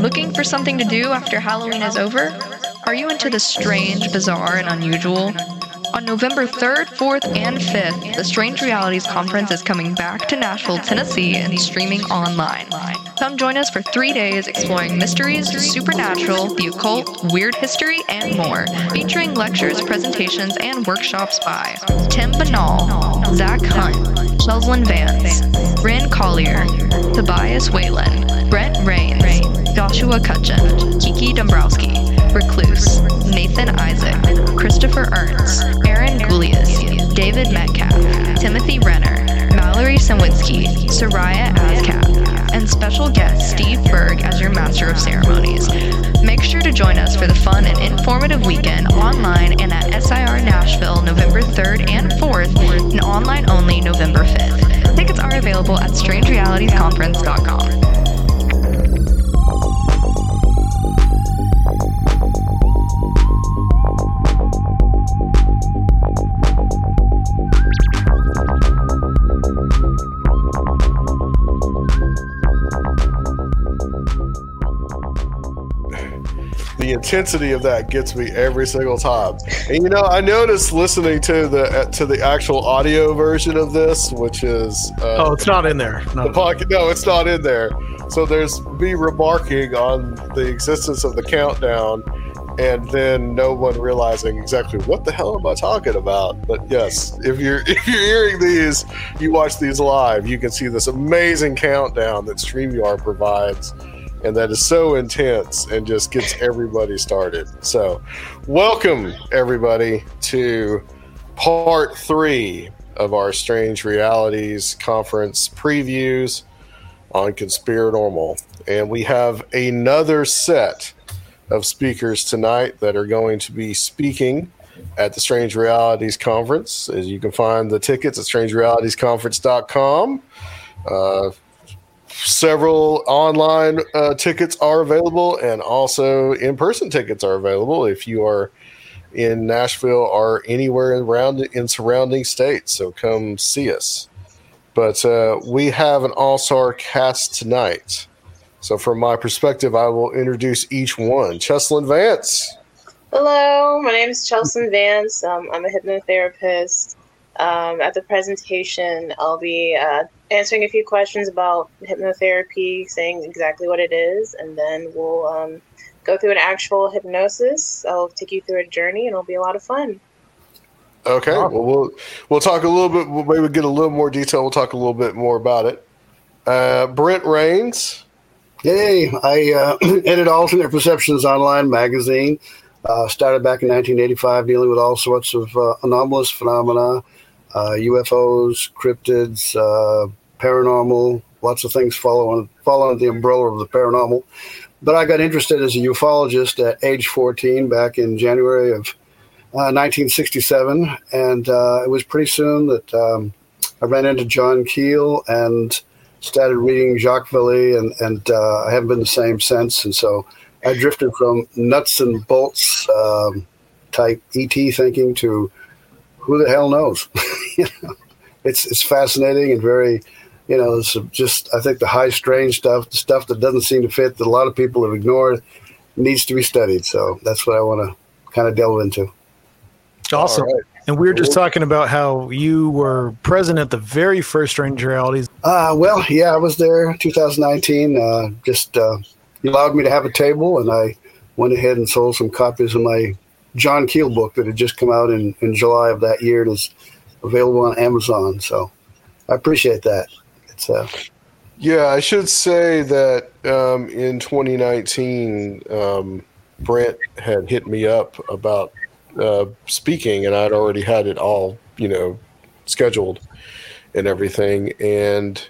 Looking for something to do after Halloween is over? Are you into the strange, bizarre, and unusual? On November 3rd, 4th, and 5th, the Strange Realities Conference is coming back to Nashville, Tennessee, and streaming online. Come join us for three days exploring mysteries, supernatural, the occult, weird history, and more, featuring lectures, presentations, and workshops by Tim Binnall, Zach Hunt, Chelslyn Vance, Ren Collier, Tobias Wayland, Brent Raynes, Joshua Cutchin, Kiki Dombrowski, Recluse, Nathan Isaac, Christopher Ernst, Aaron Gulyas, David Metcalf, Timothy Renner, Mallory Sawinski, Soraya Ascap, and special guest Steve Berg as your Master of Ceremonies. Make sure to join us for the fun and informative weekend online and at SIR Nashville November 3rd and 4th and online only November 5th. Tickets are available at strangerealitiesconference.com. intensity of that gets me every single time. And you know, I noticed listening to the to the actual audio version of this, which is uh, oh, it's not in there. No. The pocket, no, it's not in there. So there's me remarking on the existence of the countdown, and then no one realizing exactly what the hell am I talking about. But yes, if you're if you're hearing these, you watch these live, you can see this amazing countdown that Streamyard provides and that is so intense and just gets everybody started. So, welcome everybody to part three of our Strange Realities conference previews on Conspirinormal. And we have another set of speakers tonight that are going to be speaking at the Strange Realities Conference. As you can find the tickets at strangerealitiesconference.com. Uh, several online uh, tickets are available and also in-person tickets are available if you are in nashville or anywhere around in surrounding states. So come see us. But uh, we have an all-star cast tonight. So from my perspective i will introduce each one. Chelslyn vance. Hello my name is chelslyn vance. Um, i'm a hypnotherapist. Um, at the presentation i'll be uh, answering a few questions about hypnotherapy, saying exactly what it is, and then we'll um, go through an actual hypnosis. I'll take you through a journey, and it'll be a lot of fun. Okay, well we'll we'll talk a little bit. We'll maybe get a little more detail. We'll talk a little bit more about it. Uh, Brent Raynes. Hey, I uh, edit Alternate Perceptions online magazine. Uh, started back in 1985, dealing with all sorts of uh, anomalous phenomena, UFOs, uh, cryptids, uh, paranormal, lots of things following under the umbrella of the paranormal. But I got interested as a ufologist at age 14 back in January of uh, 1967. And uh, it was pretty soon that um, I ran into John Keel and started reading Jacques Vallée, and, and uh, I haven't been the same since. And so I drifted from nuts and bolts um, type ET thinking to who the hell knows? you know, it's, it's fascinating and very you know, it's just I think the high strange stuff, the stuff that doesn't seem to fit that a lot of people have ignored, needs to be studied. So that's what I want to kind of delve into. Awesome. Right. And we were just talking about how you were present at the very first Strange Realities. Uh, well, yeah, I was there 2019. Uh, just uh, allowed me to have a table, and I went ahead and sold some copies of my John Keel book that had just come out in, in July of that year. It is available on Amazon. So I appreciate that. So, yeah, I should say that um, in 2019, um, Brent had hit me up about uh, speaking, and I'd already had it all, you know, scheduled and everything. And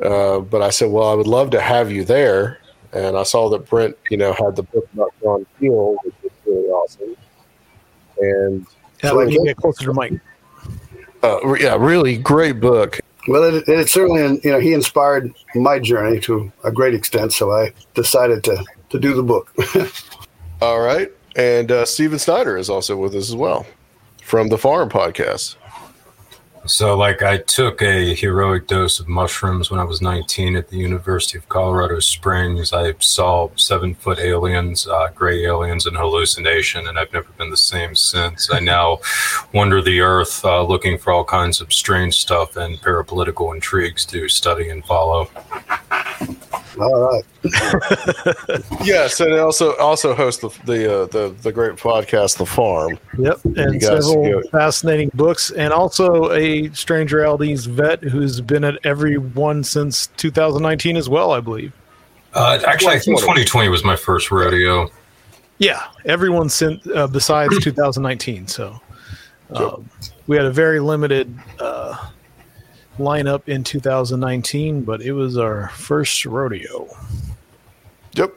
uh, but I said, well, I would love to have you there. And I saw that Brent, you know, had the book about John Keel, which was really awesome. And yeah, so you get closer to Mike. Uh, yeah, really great book. Well, it, it certainly, you know, he inspired my journey to a great extent. So I decided to to do the book. All right, and uh, Steven Snider is also with us as well from the Farm Podcast. So, like, I took a heroic dose of mushrooms when I was 19 at the University of Colorado Springs. I saw seven foot aliens, uh, gray aliens, and hallucination, and I've never been the same since. I now wander the earth uh, looking for all kinds of strange stuff and parapolitical intrigues to study and follow. All right. yes, and also also host the the uh, the, the great podcast, The Farm. Yep, and guys several go- fascinating books, and also a Strange Realities vet who's been at every one since 2019 as well, I believe. Uh, actually, I think 2020. 2020 was my first rodeo. Yeah, everyone since uh, besides 2019. So um, we had a very limited uh, lineup in 2019, but it was our first rodeo. Yep.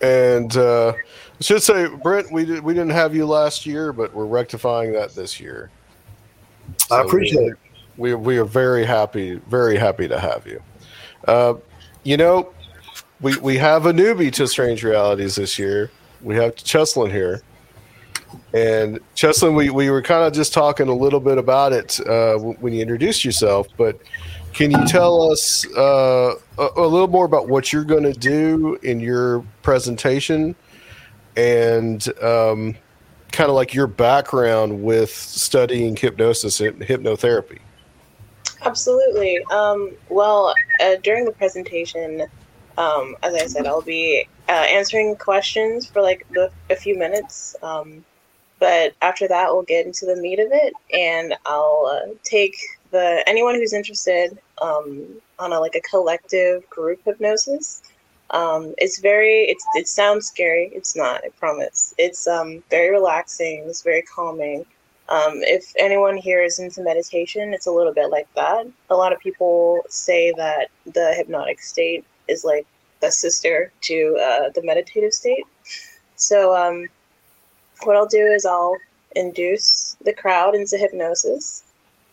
And uh, I should say, Brent, we did, we didn't have you last year, but we're rectifying that this year. I appreciate we, it. We we are very happy, very happy to have you. Uh, you know, we we have a newbie to Strange Realities this year. We have Chelslyn here, and Chelslyn, we we were kind of just talking a little bit about it uh, when you introduced yourself, but. Can you tell us uh, a, a little more about what you're going to do in your presentation and um, kind of like your background with studying hypnosis and hypnotherapy? Absolutely. Um, well, uh, during the presentation, um, as I said, I'll be uh, answering questions for like the, a few minutes. Um, but after that, we'll get into the meat of it, and I'll uh, take the anyone who's interested um, on a like a collective group hypnosis. Um, it's very it's it sounds scary. It's not. I promise. It's um, very relaxing. It's very calming. Um, if anyone here is into meditation, it's a little bit like that. A lot of people say that the hypnotic state is like the sister to uh, the meditative state. So, um, what I'll do is I'll induce the crowd into hypnosis.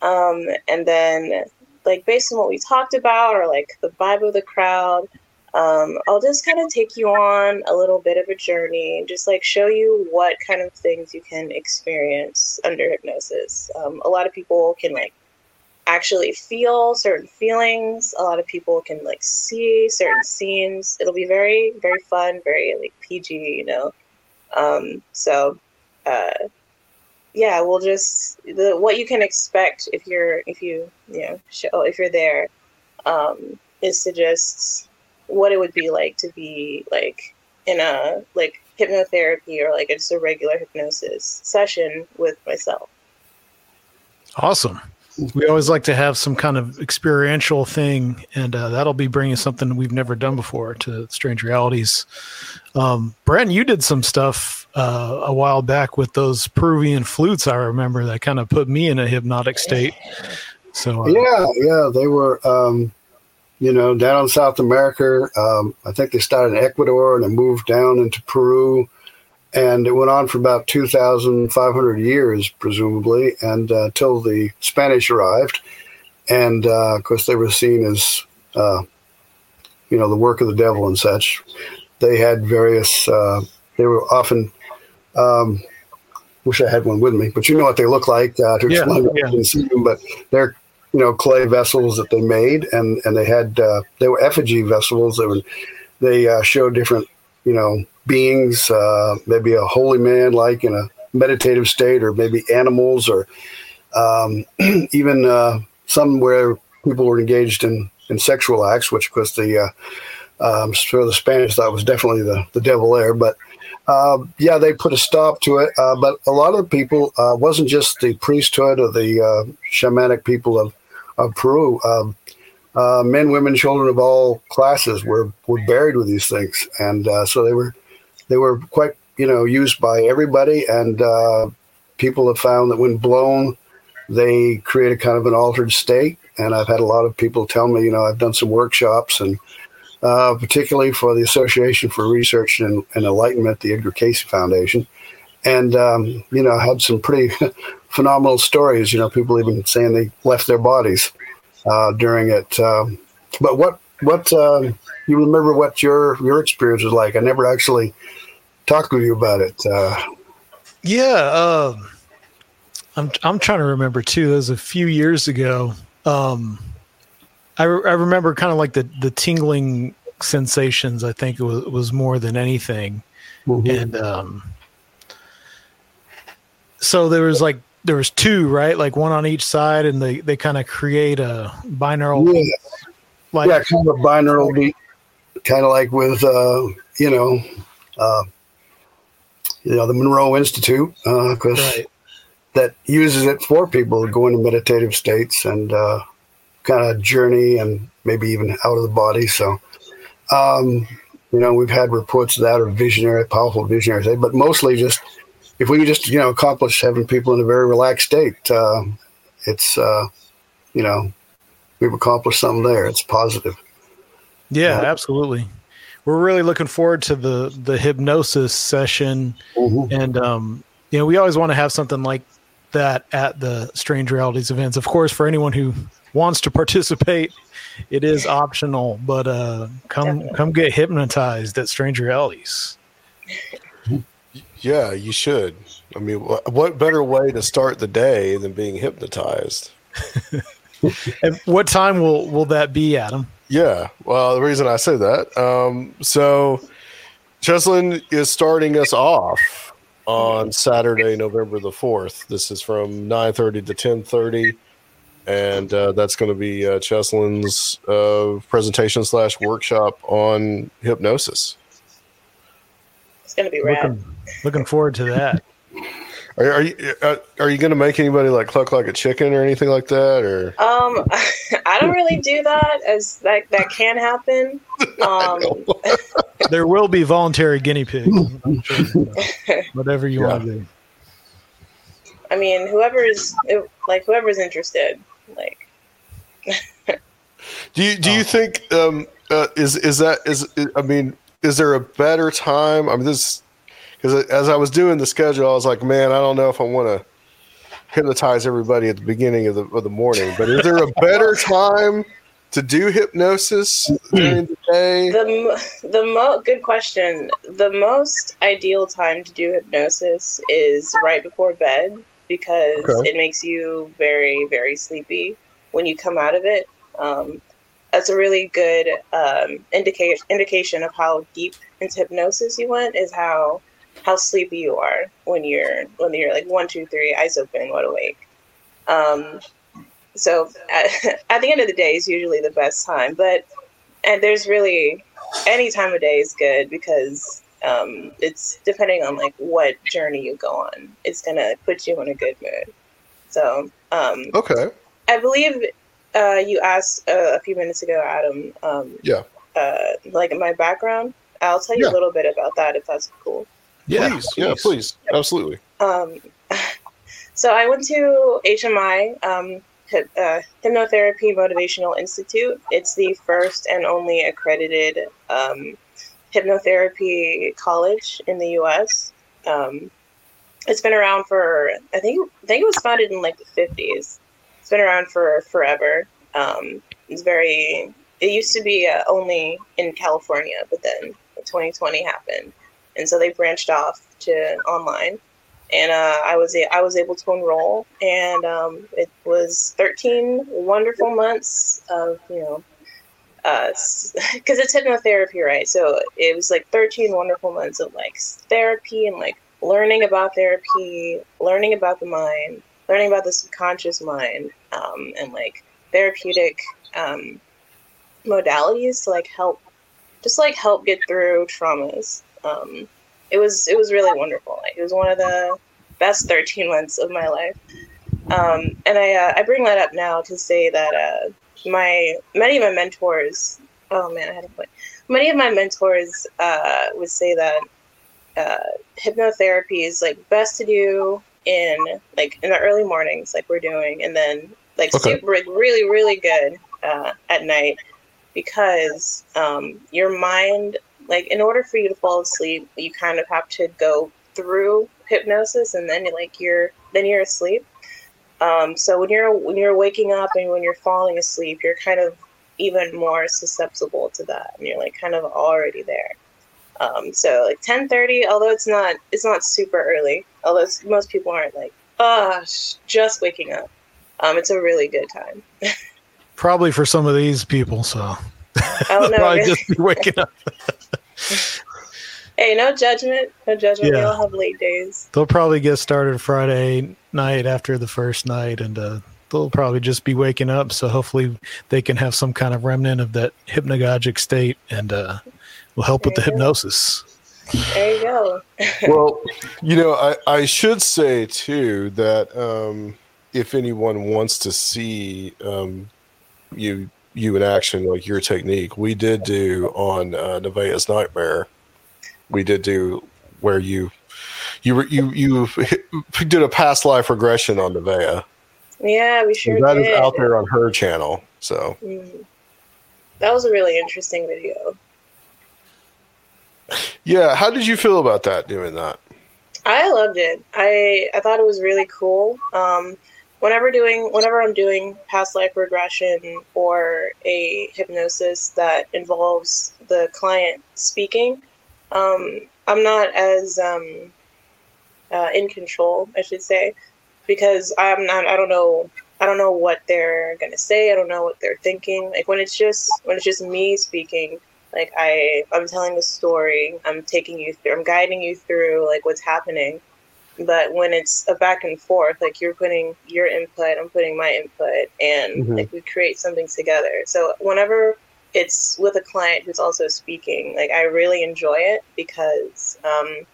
Um, and then, like, based on what we talked about or like the vibe of the crowd, um, I'll just kind of take you on a little bit of a journey, just like show you what kind of things you can experience under hypnosis. Um, a lot of people can like actually feel certain feelings. A lot of people can like see certain scenes. It'll be very, very fun, very like PG, you know. Um, so, uh, yeah, we'll just the what you can expect if you're if you you know show if you're there um, is to just what it would be like to be like in a like hypnotherapy or like just a regular hypnosis session with myself. Awesome. We always like to have some kind of experiential thing, and uh, that'll be bringing something we've never done before to Strange Realities. Um, Brent, you did some stuff uh, a while back with those Peruvian flutes. I remember that kind of put me in a hypnotic state. So uh, Yeah, yeah, they were, um, you know, down in South America. Um, I think they started in Ecuador and then moved down into Peru, and it went on for about two thousand five hundred years, presumably, and uh, till the Spanish arrived, and uh, of course they were seen as, uh, you know, the work of the devil and such. They had various. Uh, they were often. Um, wish I had one with me, but you know what they look like uh, to Yeah, explain. yeah. Didn't see them, but they're you know clay vessels that they made, and and they had uh, they were effigy vessels. They were they uh, showed different you know beings, uh, maybe a holy man like in a meditative state, or maybe animals, or um, even uh, people were engaged in in sexual acts, which of course the uh, um, the Spanish thought was definitely the the devil there, but. Uh, yeah, they put a stop to it, uh, but a lot of the people uh, wasn't just the priesthood or the uh, shamanic people of of Peru. Um, uh, men, women, children of all classes were, were buried with these things, and uh, so they were they were quite you know used by everybody. And uh, people have found that when blown, they create a kind of an altered state. And I've had a lot of people tell me, you know, I've done some workshops and. Uh, particularly for the Association for Research and, and Enlightenment, the Edgar Cayce Foundation, and um, you know had some pretty phenomenal stories. You know, people even saying they left their bodies uh, during it. Um, but what what uh, you remember what your your experience was like? I never actually talked with you about it. Uh, Yeah, um, I'm I'm trying to remember too. It was a few years ago. Um, I re- I remember kind of like the the tingling sensations. I think it was was more than anything, Mhm. and um, so there was like there was two right, like one on each side, and they they kind of create a binaural Yeah, like yeah, kind of binaural beat, kind of like with uh, you know, uh, you know the Monroe Institute, because right. that uses it for people to go into meditative states and uh, kind of journey and maybe even out of the body. So, um, you know, we've had reports of that are visionary, powerful visionary thing, but mostly just if we could just you know accomplish having people in a very relaxed state, uh, it's uh, you know we've accomplished something there. It's positive. Yeah, Yeah. absolutely. We're really looking forward to the the hypnosis session, and um, you know, we always want to have something like that at the Strange Realities events. Of course, for anyone who wants to participate, it is optional. But uh, come Definitely. come get hypnotized at Strange Realities. Yeah, you should. I mean, what, what better way to start the day than being hypnotized? And what time will will that be, Adam? Yeah. Well, the reason I say that, um, so Chelslyn is starting us off on Saturday, November the fourth. This is from nine thirty to ten thirty, and uh, that's going to be uh, Chelslyn's uh, presentation slash workshop on hypnosis. It's gonna be rad. Looking, looking forward to that. Are, are you uh, are you going to make anybody like cluck like a chicken or anything like that? Or Um, I don't really do that, as that that can happen. Um, There will be voluntary guinea pigs. Sure. Whatever you Yeah. want to do. I mean, whoever's like whoever's interested, like Do you do you think um, uh, is is that is I mean is there a better time? I mean this because as I was doing the schedule, I was like, man, I don't know if I want to hypnotize everybody at the beginning of the of the morning. But is there a better time to do hypnosis during the day? the the mo good question. The most ideal time to do hypnosis is right before bed because Okay. it makes you very very sleepy when you come out of it. Um, that's a really good um, indication indication of how deep into hypnosis you went is how how sleepy you are when you're when you're like one two three eyes open wide awake. Um, so at, at the end of the day is usually the best time, but and there's really any time of day is good because um, it's depending on like what journey you go on. It's gonna put you in a good mood. So um, Okay, I believe uh, you asked uh, a few minutes ago, Adam. Um, Yeah. Uh, like my background, I'll tell you Yeah. a little bit about that if that's cool. please, yeah, please, absolutely. Um, so I went to HMI, um, uh, Hypnotherapy Motivational Institute. It's the first and only accredited um, hypnotherapy college in the U.S. Um, it's been around for I think I think it was founded in like the fifties. It's been around for forever. Um, it's very. It used to be uh, only in California, but then 2020 happened, and so they branched off to online and uh, I was a- I was able to enroll, and um, it was 13 wonderful months of you know, because it's hypnotherapy, right? So it was like 13 wonderful months of like therapy and like learning about therapy, learning about the mind, learning about the subconscious mind, um, and like therapeutic um, modalities to like help, just like help get through traumas. Um, it was it was really wonderful. Like it was one of the best 13 months of my life. Um, and I uh, I bring that up now to say that uh, my many of my mentors. Oh man, I had a point. Many of my mentors uh, would say that uh, hypnotherapy is like best to do in like in the early mornings, like we're doing, and then like Okay. super like, really really good uh, at night because um, your mind like in order for you to fall asleep you kind of have to go through hypnosis and then like you're then you're asleep um, so when you're when you're waking up and when you're falling asleep you're kind of even more susceptible to that and you're like kind of already there um, so like 10:30 although it's not it's not super early although most people aren't like sh- just waking up. Um, it's a really good time. Probably for some of these people, so I don't know. probably really. just be waking up. Hey, no judgment. No judgment. We Yeah. all have late days. They'll probably get started Friday night after the first night, and uh, they'll probably just be waking up. So hopefully they can have some kind of remnant of that hypnagogic state, and uh, will help with the go. hypnosis. There you go. well, you know, I, I should say too that um, if anyone wants to see um, you you in action, like your technique, we did do on uh, Nevaeh's Nightmare. We did do where you you were you you did a past life regression on Nevaeh. Yeah, we sure That did. is out there on her channel. So Mm. That was a really interesting video. Yeah, how did you feel about that doing that? I loved it. I I thought it was really cool. Um, whenever doing whenever I'm doing past life regression or a hypnosis that involves the client speaking, um, I'm not as um, uh, in control, I should say, because I'm not. I don't know. I don't know what they're gonna say. I don't know what they're thinking. Like when it's just when it's just me speaking, like I I'm telling the story. I'm taking you through. I'm guiding you through like what's happening. But when it's a back and forth, like you're putting your input, I'm putting my input, and Mhm. like we create something together. So whenever it's with a client who's also speaking, like I really enjoy it because um,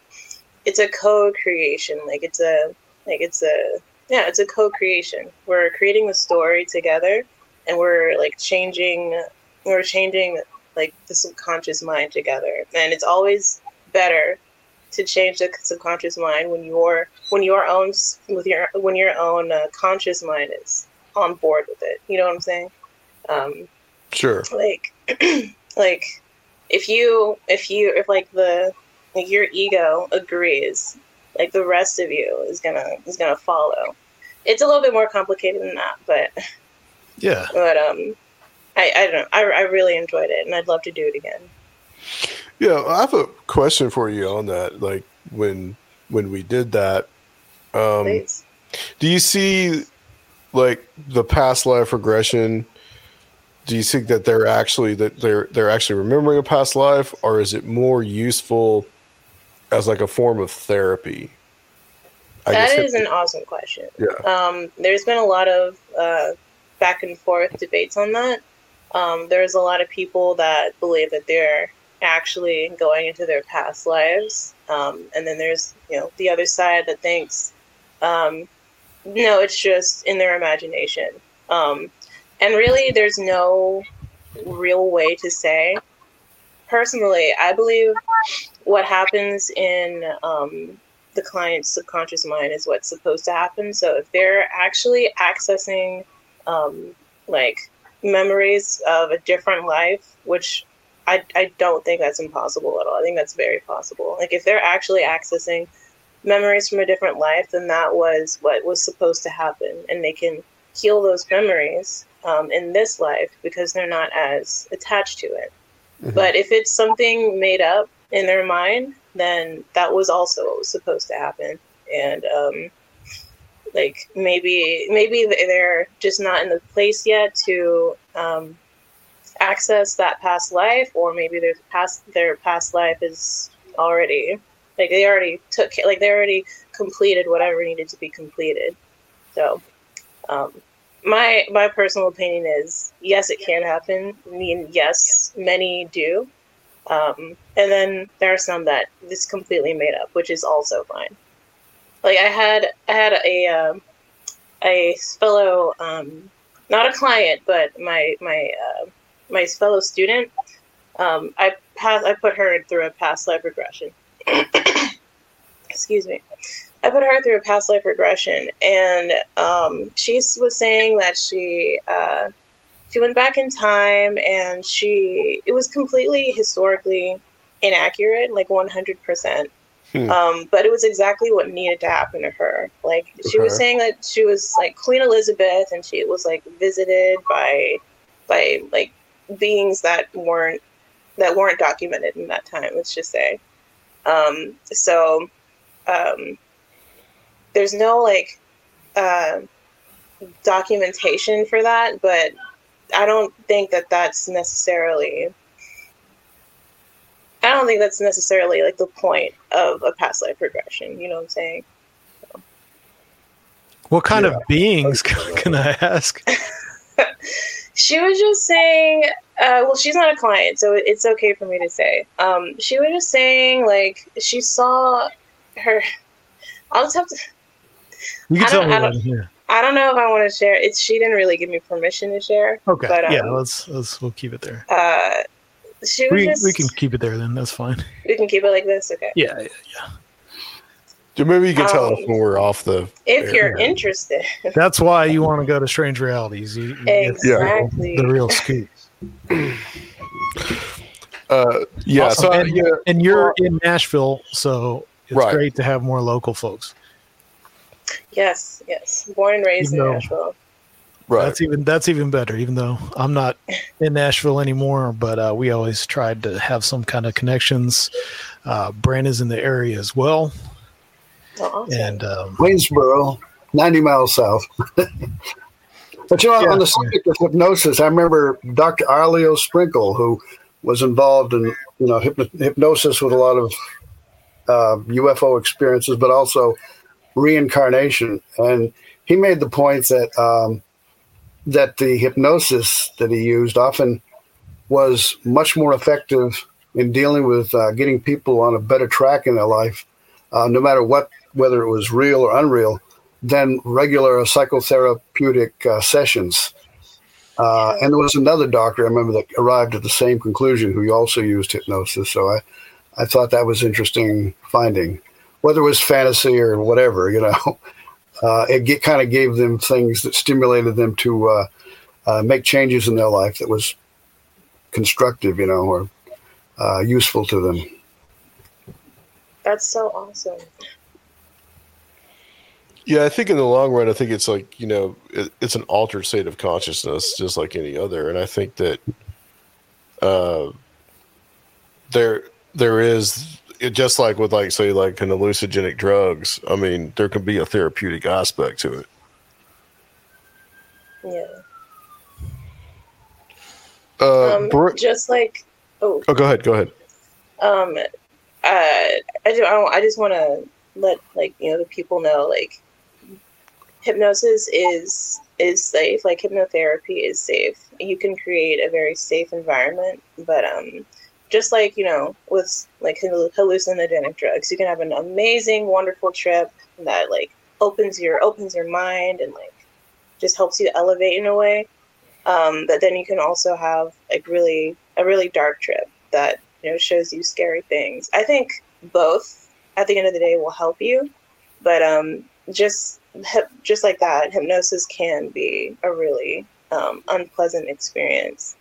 it's a co-creation. Like it's a like it's a yeah, it's a co-creation. We're creating the story together, and we're like changing. We're changing like the subconscious mind together, and it's always better to change the subconscious mind when your when your own with your when your own uh, conscious mind is on board with it. You know what I'm saying? Um, Sure. like like if you if you if like the like your ego agrees like the rest of you is gonna is gonna follow it's a little bit more complicated than that but Yeah. but um i i don't know i, I really enjoyed it and i'd love to do it again Yeah, I have a question for you on that. Like when when we did that, um, please do you see like the past life regression? Do you think that they're actually that they're they're actually remembering a past life, or is it more useful as like a form of therapy? I That is an awesome question Yeah. um there's been a lot of uh back and forth debates on that um there's a lot of people that believe that they're actually going into their past lives. Um and then there's you know the other side that thinks um no it's just in their imagination. Um and really there's no real way to say. Personally i believe what happens in um the client's subconscious mind is what's supposed to happen. So if they're actually accessing um, like memories of a different life, which I, I don't think that's impossible at all. I think that's very possible. Like if they're actually accessing memories from a different life, then that was what was supposed to happen, and they can heal those memories um, in this life because they're not as attached to it. Mhm. But if it's something made up in their mind, then that was also what was supposed to happen. And um, like maybe maybe they're just not in the place yet to um, access that past life, or maybe their past their past life is already like they already took like they already completed whatever needed to be completed. So um, my my personal opinion is yes, it can happen. I mean, yes, many do. Um, and then there are some that that is completely made up, which is also fine. Like I had I had a um, a fellow um, not a client, but my my uh, my fellow student. Um, I pass I put her through a past life regression. Excuse me. I put her through a past life regression, and um, she was saying that she uh, she went back in time, and she it was completely historically inaccurate, like one hundred percent. Hmm. Um, but it was exactly what needed to happen to her. Like she was saying that she was like Queen Elizabeth, and she was like visited by by like beings that weren't that weren't documented in that time. Let's just say. Um, so um, there's no like uh, documentation for that, but I don't think that that's necessarily. I don't think that's necessarily like the point of a past life regression. You know what I'm saying? What kind yeah. of beings can I ask? she was just saying, uh, well, she's not a client, so it's okay for me to say. Um, she was just saying, like, she saw her. I'll just have to. You can I tell me I don't, here. I don't know if I want to share. It's she didn't really give me permission to share. Okay. But, um, yeah, let's let's we'll keep it there. Uh, she we, just, we can keep it there then. That's fine. We can keep it like this. Okay. Yeah, yeah, yeah. Maybe you can tell um, us when we're off the. If air. you're interested. That's why you want to go to Strange Realities. You, you exactly. The, the real scoop. uh, yeah. Awesome. So, and, yeah, and you're in Nashville, so it's right. great to have more local folks. Yes, yes. Born and raised even in Nashville. Right. That's even that's even better. Even though I'm not in Nashville anymore, but uh, we always tried to have some kind of connections. Uh, Brandon's in the area as well, awesome. and um, Waynesboro, 90 miles south. but you know, yeah, on the subject of hypnosis, I remember Dr. R. Leo Sprinkle, who was involved in you know hypno- hypnosis with a lot of uh, UFO experiences, but also reincarnation. And he made the point that um, that the hypnosis that he used often was much more effective in dealing with uh, getting people on a better track in their life, uh, no matter what, whether it was real or unreal, than regular psychotherapeutic uh, sessions. Uh, and there was another doctor I remember that arrived at the same conclusion who also used hypnosis. So I, I thought that was interesting finding whether it was fantasy or whatever, you know, uh, it get, kind of gave them things that stimulated them to uh, uh, make changes in their life that was constructive, you know, or uh, useful to them. That's so awesome. Yeah, I think in the long run, I think it's like you know, it, it's an altered state of consciousness, just like any other, and I think that uh, there there is it, just like with like say like an hallucinogenic drugs, I mean, there can be a therapeutic aspect to it. Yeah. Uh, um, Br- just like oh. Oh, go ahead. Go ahead. Um, uh, I do. I, I just want to let like you know the people know like hypnosis is is safe. Like hypnotherapy is safe. You can create a very safe environment, but um, just like you know with like hallucinogenic drugs you can have an amazing wonderful trip that like opens your opens your mind and like just helps you elevate in a way. Um, but then you can also have like really a really dark trip that you know shows you scary things. I think both at the end of the day will help you. But um just just like that hypnosis can be a really um, unpleasant experience.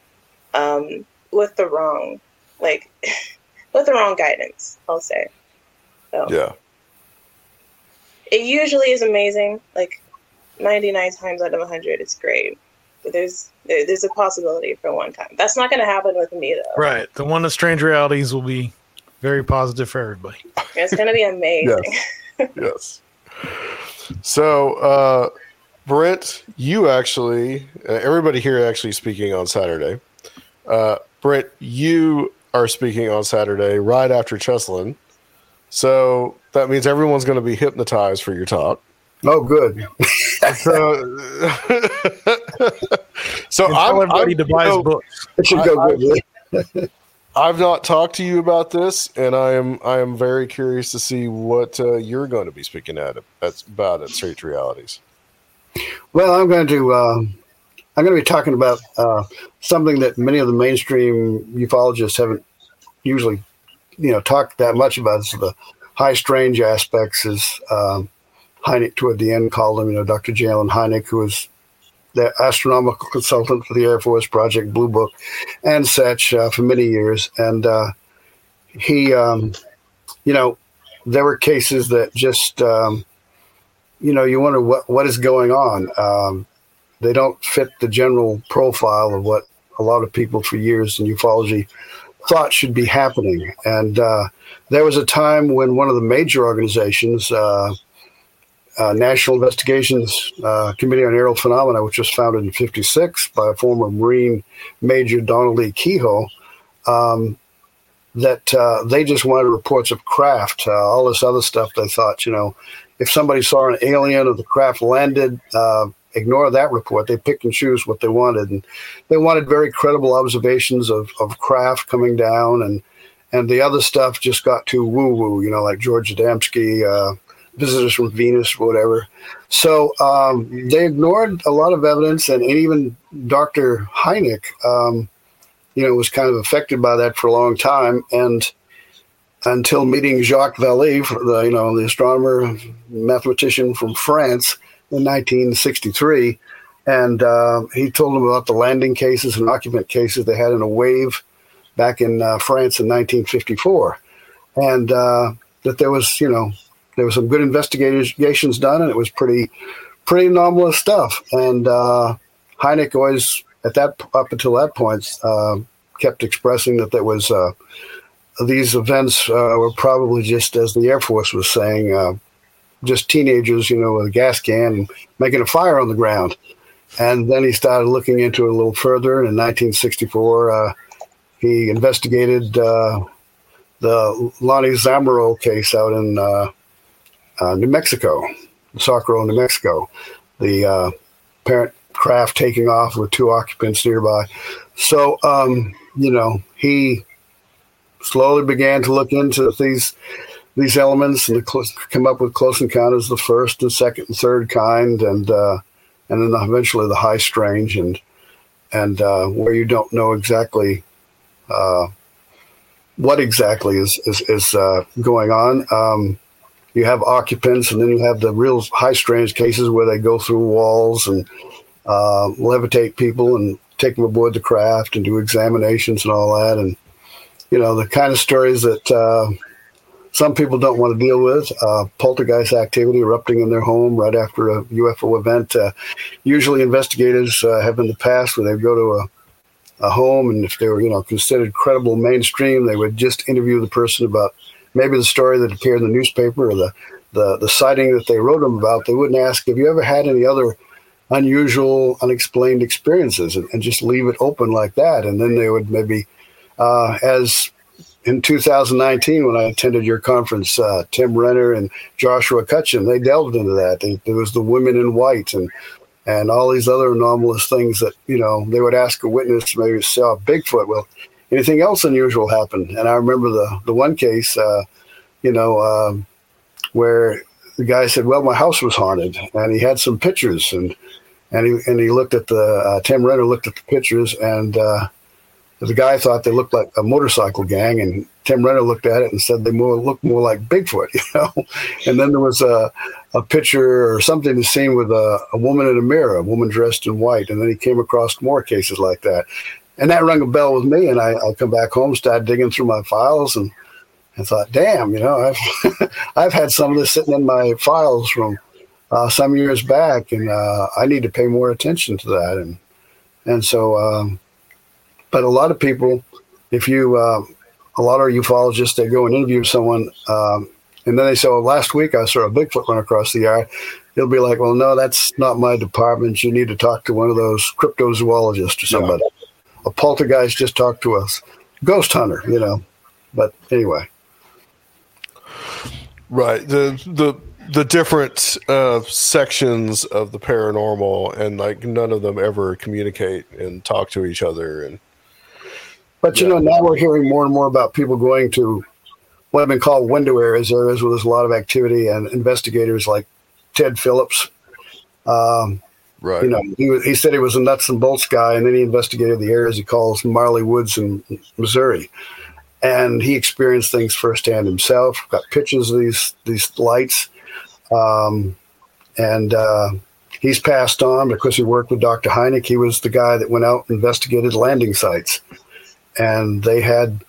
Um, with the wrong like with the wrong guidance, I'll say. So, yeah. It usually is amazing. Like 99 times out of 100, it's great. But there's there, there's a possibility for one time. That's not going to happen with me though. Right. The one of strange realities will be very positive for everybody. It's going to be amazing. yes. yes. So, uh, Brent, you actually, uh, everybody here actually speaking on Saturday. Uh, Brent, you are speaking on Saturday right after Chelslyn. So that means everyone's going to be hypnotized for your talk. Oh, good. so, so I'm, everybody I'm, to buy his books. It should go I, good. I've not talked to you about this, and I am I am very curious to see what uh, you're going to be speaking at, at about at Strange Realities. Well, I'm going to uh, I'm going to be talking about uh, something that many of the mainstream ufologists haven't usually, you know, talked that much about. So the high strange aspects, is um, Hynek toward the end called him. You know, Dr. J. Allen Hynek, who was the astronomical consultant for the Air Force Project Blue Book and such uh, for many years, and uh, he, um, you know, there were cases that just. Um, you know, you wonder what, what is going on. Um, they don't fit the general profile of what a lot of people for years in ufology thought should be happening. And uh, there was a time when one of the major organizations, uh, uh, National Investigations uh, Committee on Aerial Phenomena, which was founded in '56 by a former Marine Major Donald E. Keyhoe, um, that uh, they just wanted reports of craft. Uh, all this other stuff, they thought, you know, if somebody saw an alien or the craft landed, ignore that report. They pick and choose what they wanted, and they wanted very credible observations of, of craft coming down, and and the other stuff just got too woo woo, you know, like George Adamski, uh, visitors from Venus, whatever. So um, they ignored a lot of evidence, and, and even Dr. Hynek, um, you know, was kind of affected by that for a long time, and until meeting Jacques Vallée, the you know the astronomer, mathematician from France in 1963, and uh, he told him about the landing cases and occupant cases they had in a wave back in uh, France in 1954, and uh, that there was you know there was some good investigations done, and it was pretty pretty anomalous stuff. And uh, Hynek always at that up until that point uh, kept expressing that there was uh, these events uh, were probably just as the Air Force was saying, uh, just teenagers, you know, with a gas can making a fire on the ground. And then he started looking into it a little further. And in 1964, uh, he investigated uh, the Lonnie Zamora case out in uh, uh, New Mexico, Socorro, New Mexico. The parent craft taking off with two occupants nearby. So, um, you know, he slowly began to look into these these elements and cl- come up with close encounters the first and second and third kind, and uh, and then eventually the high strange and and uh, where you don't know exactly uh, what exactly is is, is uh, going on. Um, you have occupants, and then you have the real high strange cases where they go through walls and uh, levitate people and take them aboard the craft and do examinations and all that. And you know the kind of stories that uh, some people don't want to deal with. Uh, poltergeist activity erupting in their home right after a UFO event. Uh, usually, investigators uh, have in the past where they go to a, a home, and if they were you know considered credible mainstream, they would just interview the person about maybe the story that appeared in the newspaper or the the, the sighting that they wrote them about. They wouldn't ask, "Have you ever had any other?" unusual, unexplained experiences and, and, just leave it open like that. And then they would maybe uh, as in 2019 when I attended your conference, uh, Tim Renner and Joshua Cutchin, they delved into that. They, there was the women in white and and all these other anomalous things that you know they would ask a witness maybe saw Bigfoot. Well, anything else unusual happened? And I remember the the one case, uh, you know, um, where the guy said, "Well, my house was haunted," and he had some pictures and and he and he looked at the uh, Tim Renner looked at the pictures and uh, the guy thought they looked like a motorcycle gang, and Tim Renner looked at it and said they more looked more like Bigfoot, you know. and then there was a a picture or something to seen with a, a woman in a mirror, a woman dressed in white, and then he came across more cases like that, and that rang a bell with me. And I, I come back home, started digging through my files, and I thought, damn, you know, I've I've had some of this sitting in my files from uh, some years back, and uh, I need to pay more attention to that, and and so. Um, but a lot of people, if you, uh, a lot of ufologists, they go and interview someone, um, and then they say, "Well, last week I saw a Bigfoot run across the yard." They'll be like, "Well, no, that's not my department. You need to talk to one of those cryptozoologists or somebody." Yeah. A poltergeist just talked to us, ghost hunter, you know. But anyway, right the the the different uh, sections of the paranormal, and like none of them ever communicate and talk to each other, and but you yeah. know, now we're hearing more and more about people going to what have been called window areas, areas where there's a lot of activity, and investigators like Ted Phillips. Um, right. You know, he, he said he was a nuts and bolts guy, and then he investigated the areas he calls Marley Woods in Missouri, and he experienced things firsthand himself. Got pictures of these these lights, um, and uh, he's passed on because he worked with Dr. Hynek. He was the guy that went out and investigated landing sites and they had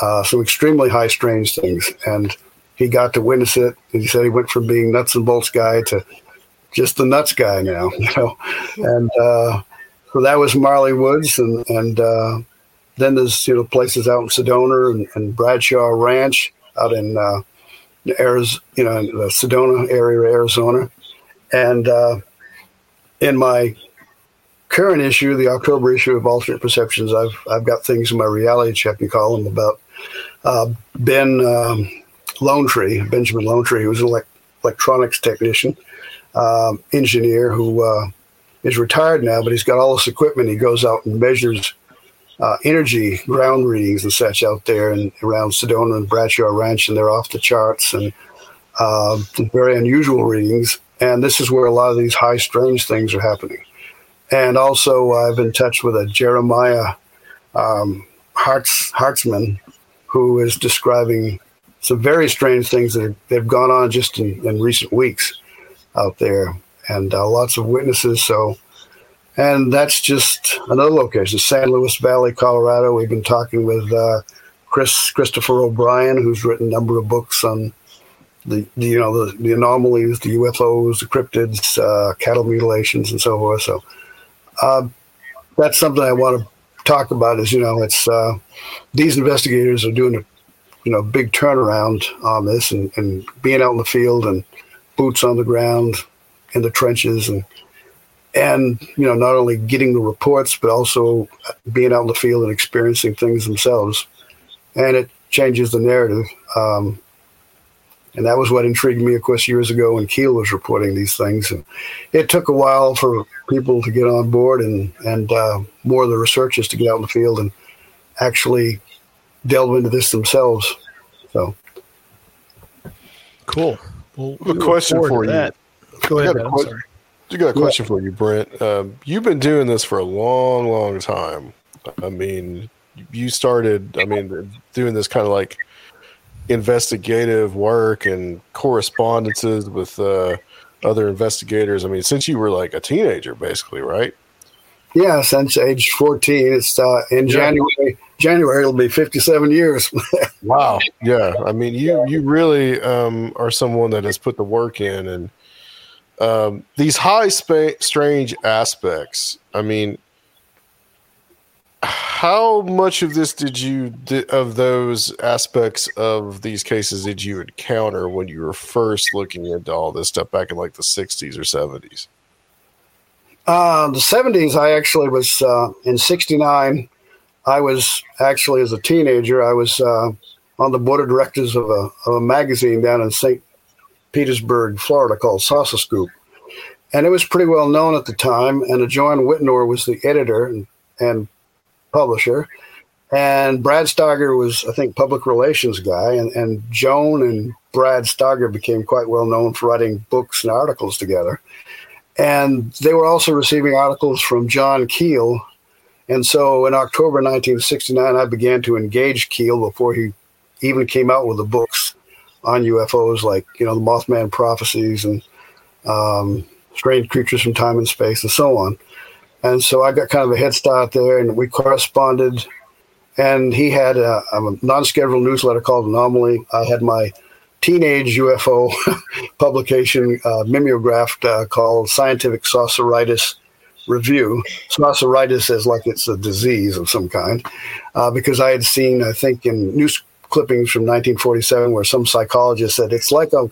uh, some extremely high strange things. And he got to witness it. He said he went from being nuts and bolts guy to just the nuts guy now, you know. And uh, so that was Marley Woods, and and uh, then there's you know places out in Sedona and, and Bradshaw Ranch out in uh, Arizona, you know, in the Sedona area, Arizona, and uh, in my current issue, the October issue of Alternate Perceptions, I've I've got things in my reality checking column about uh, Ben um, Lone Tree, Benjamin Lone Tree, who's an elect- electronics technician, um, engineer who uh, is retired now, but he's got all this equipment. He goes out and measures uh, energy ground readings and such out there and around Sedona and Bradshaw Ranch, and they're off the charts and uh, very unusual readings. And this is where a lot of these high strange things are happening. And also, I've been in touch with a Jeremiah um, Hartz, Hartzman, who is describing some very strange things that have gone on just in, in recent weeks out there, and uh, lots of witnesses. So, and that's just another location, San Luis Valley, Colorado. We've been talking with uh, Chris Christopher O'Brien, who's written a number of books on the, the you know the, the, anomalies, the UFOs, the cryptids, uh, cattle mutilations, and so forth. So, uh, that's something I want to talk about. Is you know, it's uh, these investigators are doing a you know big turnaround on this and, and being out in the field and boots on the ground in the trenches and and you know not only getting the reports but also being out in the field and experiencing things themselves and it changes the narrative um, and that was what intrigued me of course years ago when Keel was reporting these things and it took a while for people to get on board and and uh, more of the researchers to get out in the field and actually delve into this themselves so cool well, a question for you that. Go ahead. I got, a, qu- I got a question yeah. for you, Brent. Um, you've been doing this for a long, long time. I mean, you started, I mean, doing this kind of like investigative work and correspondences with uh, other investigators. I mean, since you were like a teenager, basically, right? Yeah, since age fourteen. It's uh, in yeah. January. January it'll be fifty-seven years. wow. Yeah. I mean, you you really um, are someone that has put the work in, and um, these high spa- strange aspects. I mean, how much of this did you of those aspects of these cases did you encounter when you were first looking into all this stuff back in like the 60s or 70s uh, the 70s i actually was uh, in 69 i was actually as a teenager i was uh, on the board of directors of a, of a magazine down in st petersburg florida called saucer scoop. And it was pretty well known at the time and john whitnor was the editor and, and publisher. And Brad Steiger was, I think, public relations guy. And, and Joan and Brad Steiger became quite well known for writing books and articles together. And they were also receiving articles from John Keel. And so in October 1969, I began to engage Keel before he even came out with the books on UFOs, like, you know, the Mothman prophecies and um, strange creatures from time and space and so on. And so I got kind of a head start there, and we corresponded. And he had a, a non-scheduled newsletter called Anomaly. I had my teenage UFO publication uh, mimeographed uh, called Scientific Sauceritis Review. Sauceritis is like it's a disease of some kind, uh, because I had seen, I think, in news clippings from 1947 where some psychologist said it's like a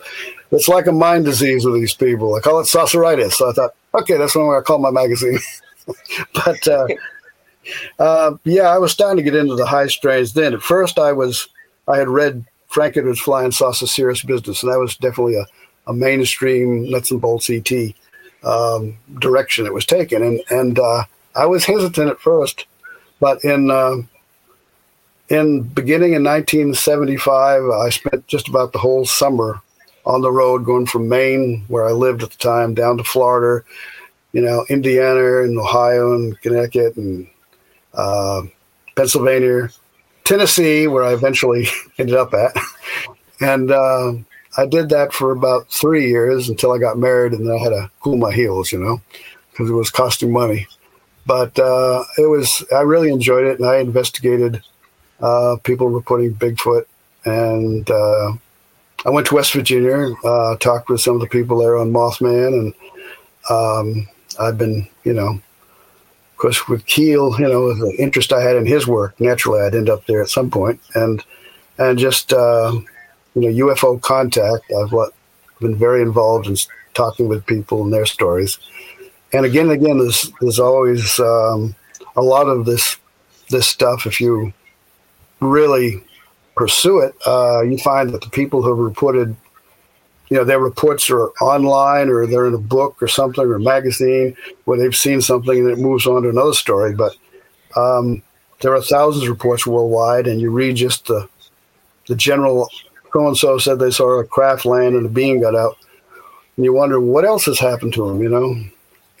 it's like a mind disease with these people. I call it sauceritis. So I thought, okay, that's what to call my magazine. but uh, uh, yeah, I was starting to get into the high strains then. At first, I was I had read Frank Edwards' Flying Saucer Serious Business, and that was definitely a, a mainstream nuts and bolts ET um, direction it was taken. And and uh, I was hesitant at first, but in uh, in beginning in 1975, I spent just about the whole summer on the road, going from Maine, where I lived at the time, down to Florida, you know, Indiana and Ohio and Connecticut and uh, Pennsylvania, Tennessee, where I eventually ended up at. And uh, I did that for about three years until I got married, and then I had to cool my heels, you know, because it was costing money. But uh, it was, I really enjoyed it, and I investigated uh, people reporting Bigfoot. And uh, I went to West Virginia, uh, talked with some of the people there on Mothman, and um, I've been, you know, of course, with Keel, you know, the interest I had in his work, naturally, I'd end up there at some point, and and just uh, you know UFO contact. I've been very involved in talking with people and their stories. And again and again, there's there's always um, a lot of this this stuff. If you really pursue it, uh, you find that the people who have reported, you know, their reports are online or they're in a book or something or magazine where they've seen something and it moves on to another story. But um, there are thousands of reports worldwide, and you read just the the general. So and so said they saw a craft land and a being got out, and you wonder what else has happened to them, you know.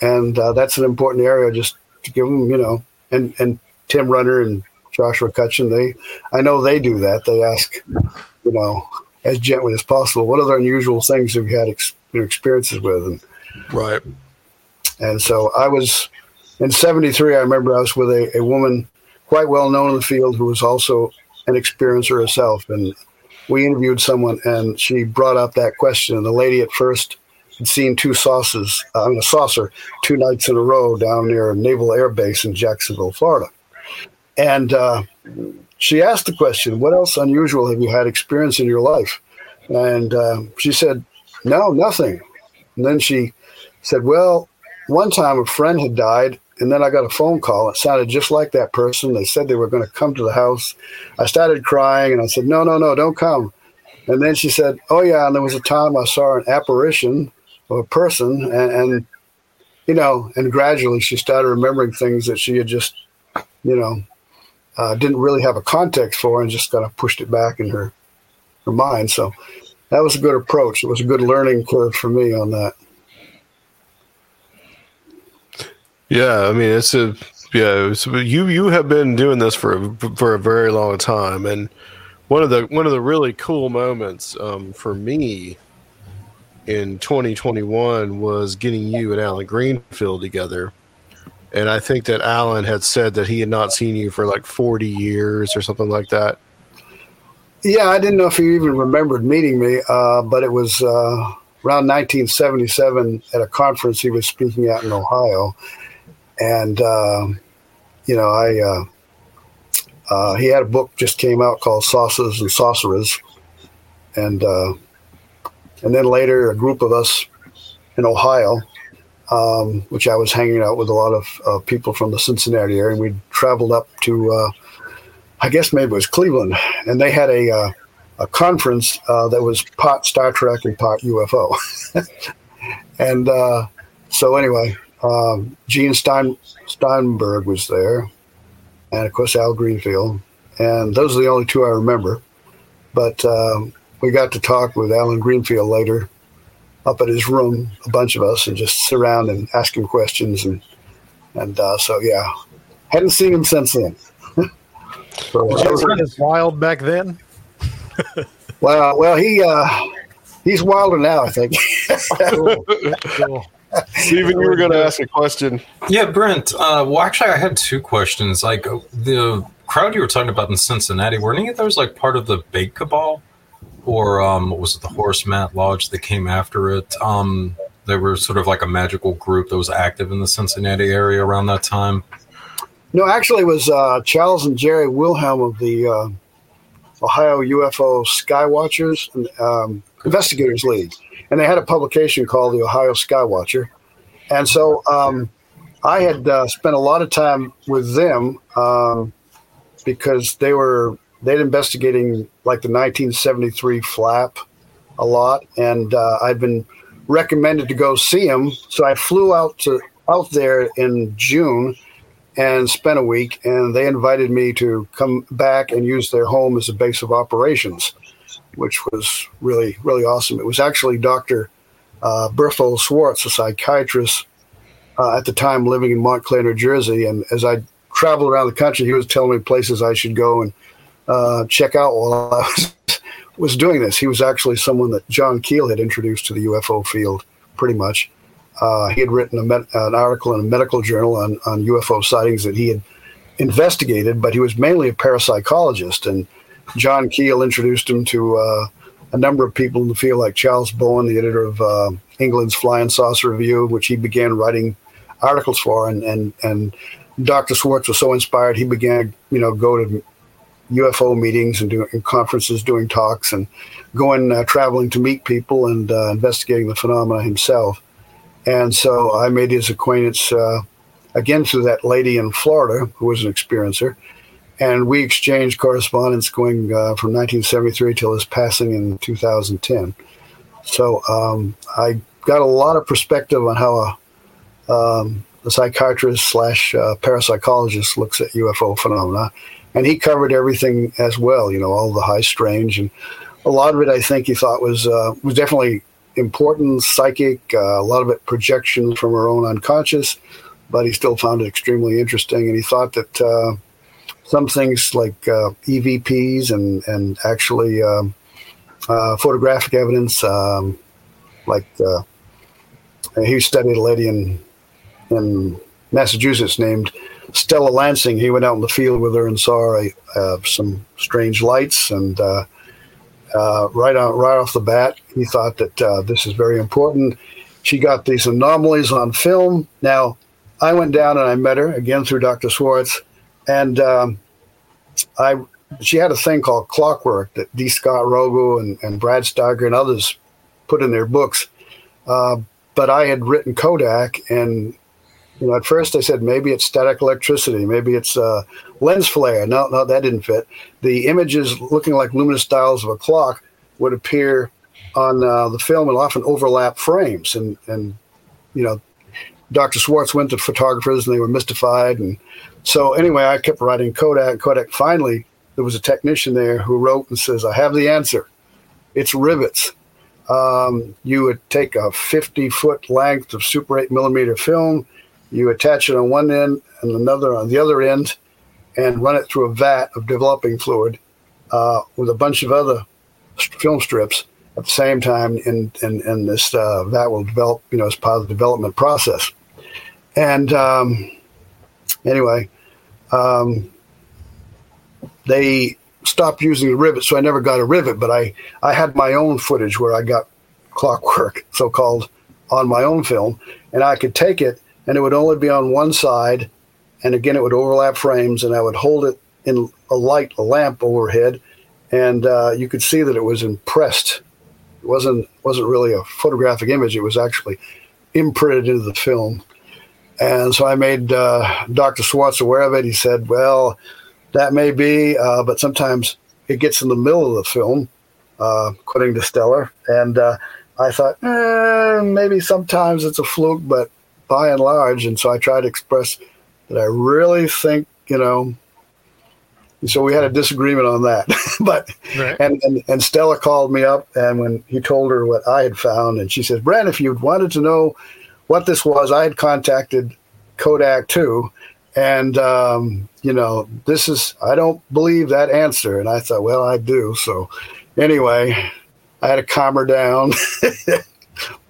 And uh, that's an important area just to give them, you know, and and Tim Renner and Joshua Cutchin, they, I know they do that. They ask, you know, as gently as possible, what other unusual things have you had ex- experiences with? And, right. And so I was in 73, I remember I was with a, a woman quite well known in the field who was also an experiencer herself. And we interviewed someone and she brought up that question. And the lady at first had seen two saucers, uh, a saucer two nights in a row down near a Naval Air Base in Jacksonville, Florida. And uh, she asked the question, What else unusual have you had experience in your life? And uh, she said, No, nothing. And then she said, Well, one time a friend had died, and then I got a phone call. It sounded just like that person. They said they were going to come to the house. I started crying, and I said, No, no, no, don't come. And then she said, Oh, yeah. And there was a time I saw an apparition of a person, and, and you know, and gradually she started remembering things that she had just, you know, uh, didn't really have a context for and just kind of pushed it back in her her mind. So that was a good approach. It was a good learning curve for me on that. Yeah, I mean it's a yeah. It's, you you have been doing this for for a very long time, and one of the one of the really cool moments um, for me in 2021 was getting you and Alan Greenfield together and I think that Alan had said that he had not seen you for like 40 years or something like that. Yeah, I didn't know if he even remembered meeting me, uh, but it was uh, around 1977 at a conference he was speaking at in Ohio, and uh, you know, I uh, uh, he had a book just came out called Saucers and Sorcerers, and uh, and then later a group of us in Ohio um, which I was hanging out with a lot of uh, people from the Cincinnati area. And we traveled up to, uh, I guess maybe it was Cleveland, and they had a uh, a conference uh, that was pot Star Trek and pot UFO. and uh, so anyway, um, Gene Stein, Steinberg was there, and of course Al Greenfield, and those are the only two I remember. But um, we got to talk with Alan Greenfield later up at his room, a bunch of us, and just sit around and ask him questions. And and uh, so yeah, hadn't seen him since then. so, was as wild back then. well, well, he uh, he's wilder now, I think. cool. Cool. Steven, you were going to ask a question. Yeah, Brent. Uh, well, actually, I had two questions. Like the crowd you were talking about in Cincinnati, were any of those like part of the Bate Cabal? Or um, was it the Horus-Maat Lodge that came after it? Um, they were sort of like a magical group that was active in the Cincinnati area around that time. No, actually, it was uh, Charles and Jerry Wilhelm of the uh, Ohio UFO Skywatchers um, Investigators League, and they had a publication called the Ohio Skywatcher. And so um, I had uh, spent a lot of time with them um, because they were they'd investigating like the 1973 flap a lot, and uh, I'd been recommended to go see him. So I flew out to out there in June and spent a week, and they invited me to come back and use their home as a base of operations, which was really really awesome. It was actually Doctor uh, Berthold Schwarz, a psychiatrist uh, at the time living in Montclair, New Jersey, and as I traveled around the country, he was telling me places I should go and uh, check out while I was, was doing this. He was actually someone that John Keel had introduced to the UFO field, pretty much. Uh, he had written med- an article in a medical journal on, on UFO sightings that he had investigated, but he was mainly a parapsychologist. And John Keel introduced him to uh, a number of people in the field, like Charles Bowen, the editor of uh, England's Flying Saucer Review, which he began writing articles for. And, and, and Dr. Schwarz was so inspired, he began, you know, go to UFO meetings and doing conferences, doing talks, and going uh, traveling to meet people and uh, investigating the phenomena himself. And so I made his acquaintance uh, again through that lady in Florida who was an experiencer. And we exchanged correspondence going uh, from 1973 till his passing in 2010. So um, I got a lot of perspective on how a, um, a psychiatrist slash uh, parapsychologist looks at UFO phenomena. And he covered everything as well, you know, all the high strange. And a lot of it, I think, he thought was, uh, was definitely important, psychic, uh, a lot of it projections from our own unconscious, but he still found it extremely interesting. And he thought that uh, some things like uh, EVPs and, and actually um, uh, photographic evidence, um, like uh, he studied a lady in, in Massachusetts named Stella Lansing. He went out in the field with her and saw a, uh, some strange lights and uh, right on right off the bat, he thought that uh, this is very important. She got these anomalies on film. Now, I went down and I met her again through Dr. Schwarz, and um, I she had a thing called Clockwork that D. Scott Rogo and, and Brad Steiger and others put in their books. Uh, but I had written Kodak, and you know, at first I said maybe it's static electricity, maybe it's lens flare. No, no, that didn't fit. The images looking like luminous dials of a clock would appear on uh, the film and often overlap frames. And, and, you know, Dr. Schwarz went to photographers and they were mystified. And so, anyway, I kept writing Kodak. Kodak finally, there was a technician there who wrote and says, I have the answer. It's rivets. Um, you would take a 50 foot length of super 8 millimeter film you attach it on one end and another on the other end, and run it through a vat of developing fluid uh, with a bunch of other film strips at the same time, and and, this uh, vat will develop, you know, as part of the development process. And um, anyway, um, they stopped using the rivet, so I never got a rivet. But I I had my own footage where I got clockwork, so called, on my own film, and I could take it and it would only be on one side. And again, it would overlap frames, and I would hold it in a light, a lamp overhead, and uh, you could see that it was impressed. It wasn't wasn't really a photographic image; it was actually imprinted into the film. And so I made uh, Dr. Schwarz aware of it. He said, "Well, that may be, uh, but sometimes it gets in the middle of the film, uh, according to Stella." And uh, I thought, eh, maybe sometimes it's a fluke, but by and large. And so I tried to express that I really think, you know, so we had a disagreement on that. but right. and, and and Stella called me up and when he told her what I had found and she says, Brent, if you wanted to know what this was, I had contacted Kodak too. And um, you know, this is I don't believe that answer. And I thought, well, I do. So anyway, I had to calm her down.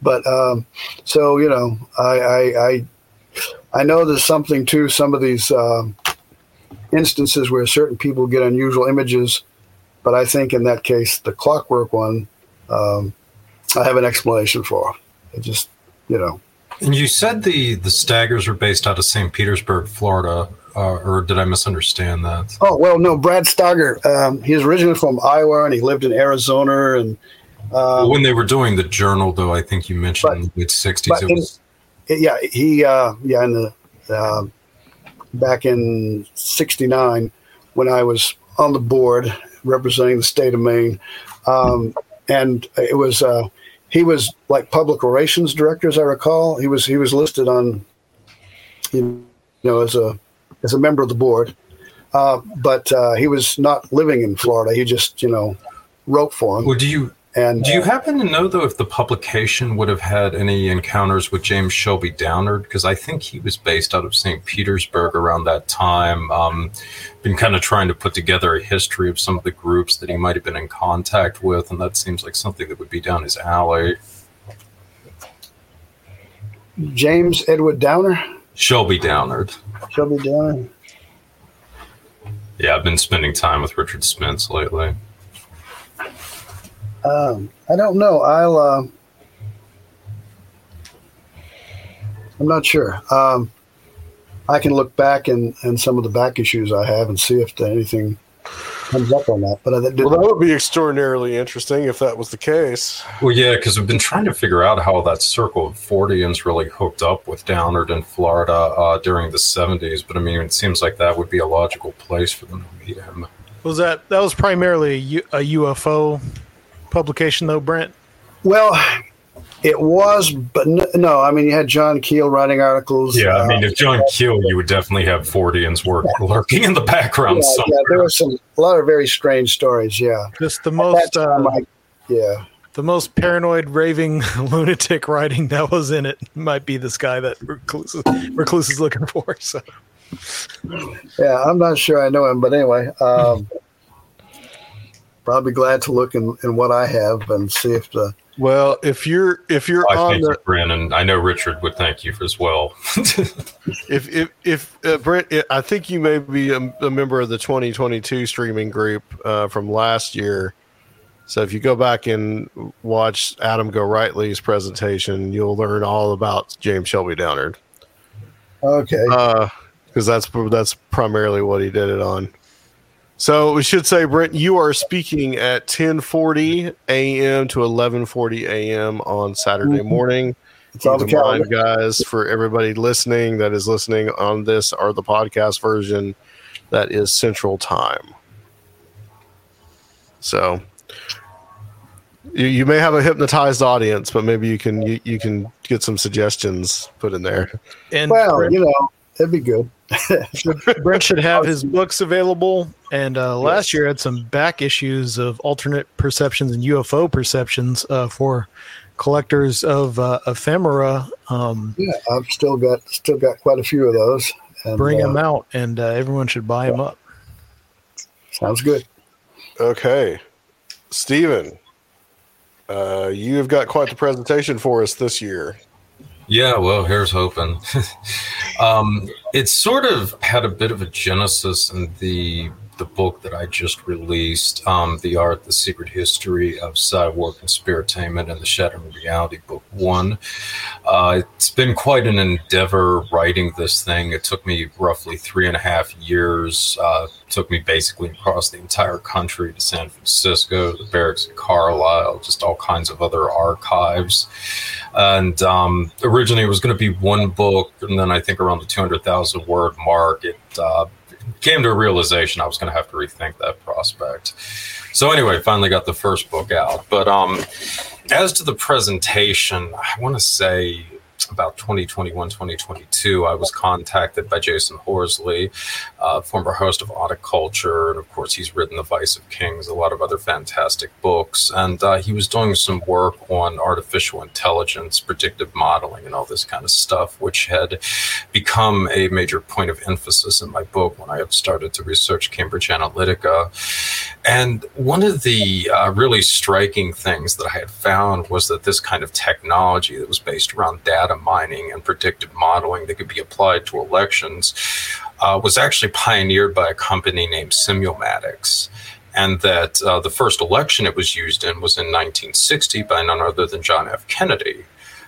But um, so you know, I, I, I I know there's something to some of these uh, instances where certain people get unusual images, but I think in that case, the clockwork one, um, I have an explanation for. It just, you know. And you said the the Steigers were based out of St. Petersburg, Florida, uh, or did I misunderstand that? Oh well, no. Brad Steiger, um, he's originally from Iowa, and he lived in Arizona, and um, when they were doing the journal, though, I think you mentioned mid '60s. It was yeah, he uh, yeah in the uh, back in '69 when I was on the board representing the state of Maine, um, and it was uh, he was like public relations director, as I recall. He was he was listed on you know as a as a member of the board, uh, but uh, he was not living in Florida. He just you know wrote for him. Well, do you and do you happen to know though if the publication would have had any encounters with James Shelby Downard? Because I think he was based out of St. Petersburg around that time. Um, been kind of trying to put together a history of some of the groups that he might have been in contact with, and that seems like something that would be down his alley. James Edward Downer. Shelby Downard. Shelby Downard. Yeah, I've been spending time with Richard Spence lately. Um, I don't know. I'll. Uh, I'm not sure. Um, I can look back and and some of the back issues I have and see if anything comes up on that. But I did, Well, that would be extraordinarily interesting if that was the case. Well, yeah, because we've been trying to figure out how that circle of Forteans really hooked up with Downard in Florida uh, during the 70s. But I mean, it seems like that would be a logical place for them to meet him. Was that that was primarily a, U, a UFO publication though, Brent? well, it was, but no. I mean, you had John Keel writing articles. Yeah, I uh, mean, if John Keel, you would definitely have Fortean's work lurking in the background yeah, yeah, there were some a lot of very strange stories. Yeah, Just the At most time, uh, I- yeah. the most paranoid raving lunatic writing that was in it might be this guy that recluse, recluse is looking for. So Yeah, I'm not sure I know him, but anyway, um, probably glad to look in, in what I have and see if the Well, if you're if you're I on thank the you, Brandon. I know Richard would thank you as well. if if if uh, Brent, I think you may be a, a member of the 2022 streaming group uh, from last year. So if you go back and watch Adam Gorightly's presentation, you'll learn all about James Shelby Downard okay. because that's that's primarily what he did it on. So we should say, Brent, you are speaking at 10:40 a.m. to 11:40 a.m. on Saturday Mhm. morning. it's on the Keep in mind, guys, for everybody listening that is listening on this or the podcast version, that is Central Time. So you, you may have a hypnotized audience, but maybe you can you, you can get some suggestions put in there. and Well, Brent, you know, it'd be good. Brent should have his books available. And uh, last year had some back issues of alternate perceptions and UFO perceptions uh, for collectors of uh, ephemera. Um, Yeah, I've still got still got quite a few of those. And, bring uh, them out, and uh, everyone should buy them up. Sounds good. Okay, Stephen, uh, you have got quite the presentation for us this year. Yeah, well, here's hoping. um, it sort of had a bit of a genesis in the the book that I just released, um, "The Art, the Secret History of Cyborg Conspiratainment and the Shattering Reality," Book One. Uh, it's been quite an endeavor writing this thing. It took me roughly three and a half years. Uh, took me basically across the entire country to San Francisco, the barracks in Carlisle, just all kinds of other archives. And um, originally it was going to be one book, and then I think around the 200,000 word mark, it uh, came to a realization I was going to have to rethink that prospect. So anyway, finally got the first book out. But um, as to the presentation, I want to say about 2021, 2022, I was contacted by Jasun Horsley, uh, former host of Auticulture. And of course, he's written The Vice of Kings, a lot of other fantastic books. And uh, he was doing some work on artificial intelligence, predictive modeling, and all this kind of stuff, which had become a major point of emphasis in my book when I started to research Cambridge Analytica. And one of the uh, really striking things that I had found was that this kind of technology that was based around data mining and predictive modeling that could be applied to elections uh, was actually pioneered by a company named Simulmatics. And that uh, the first election it was used in was in 1960 by none other than John F. Kennedy.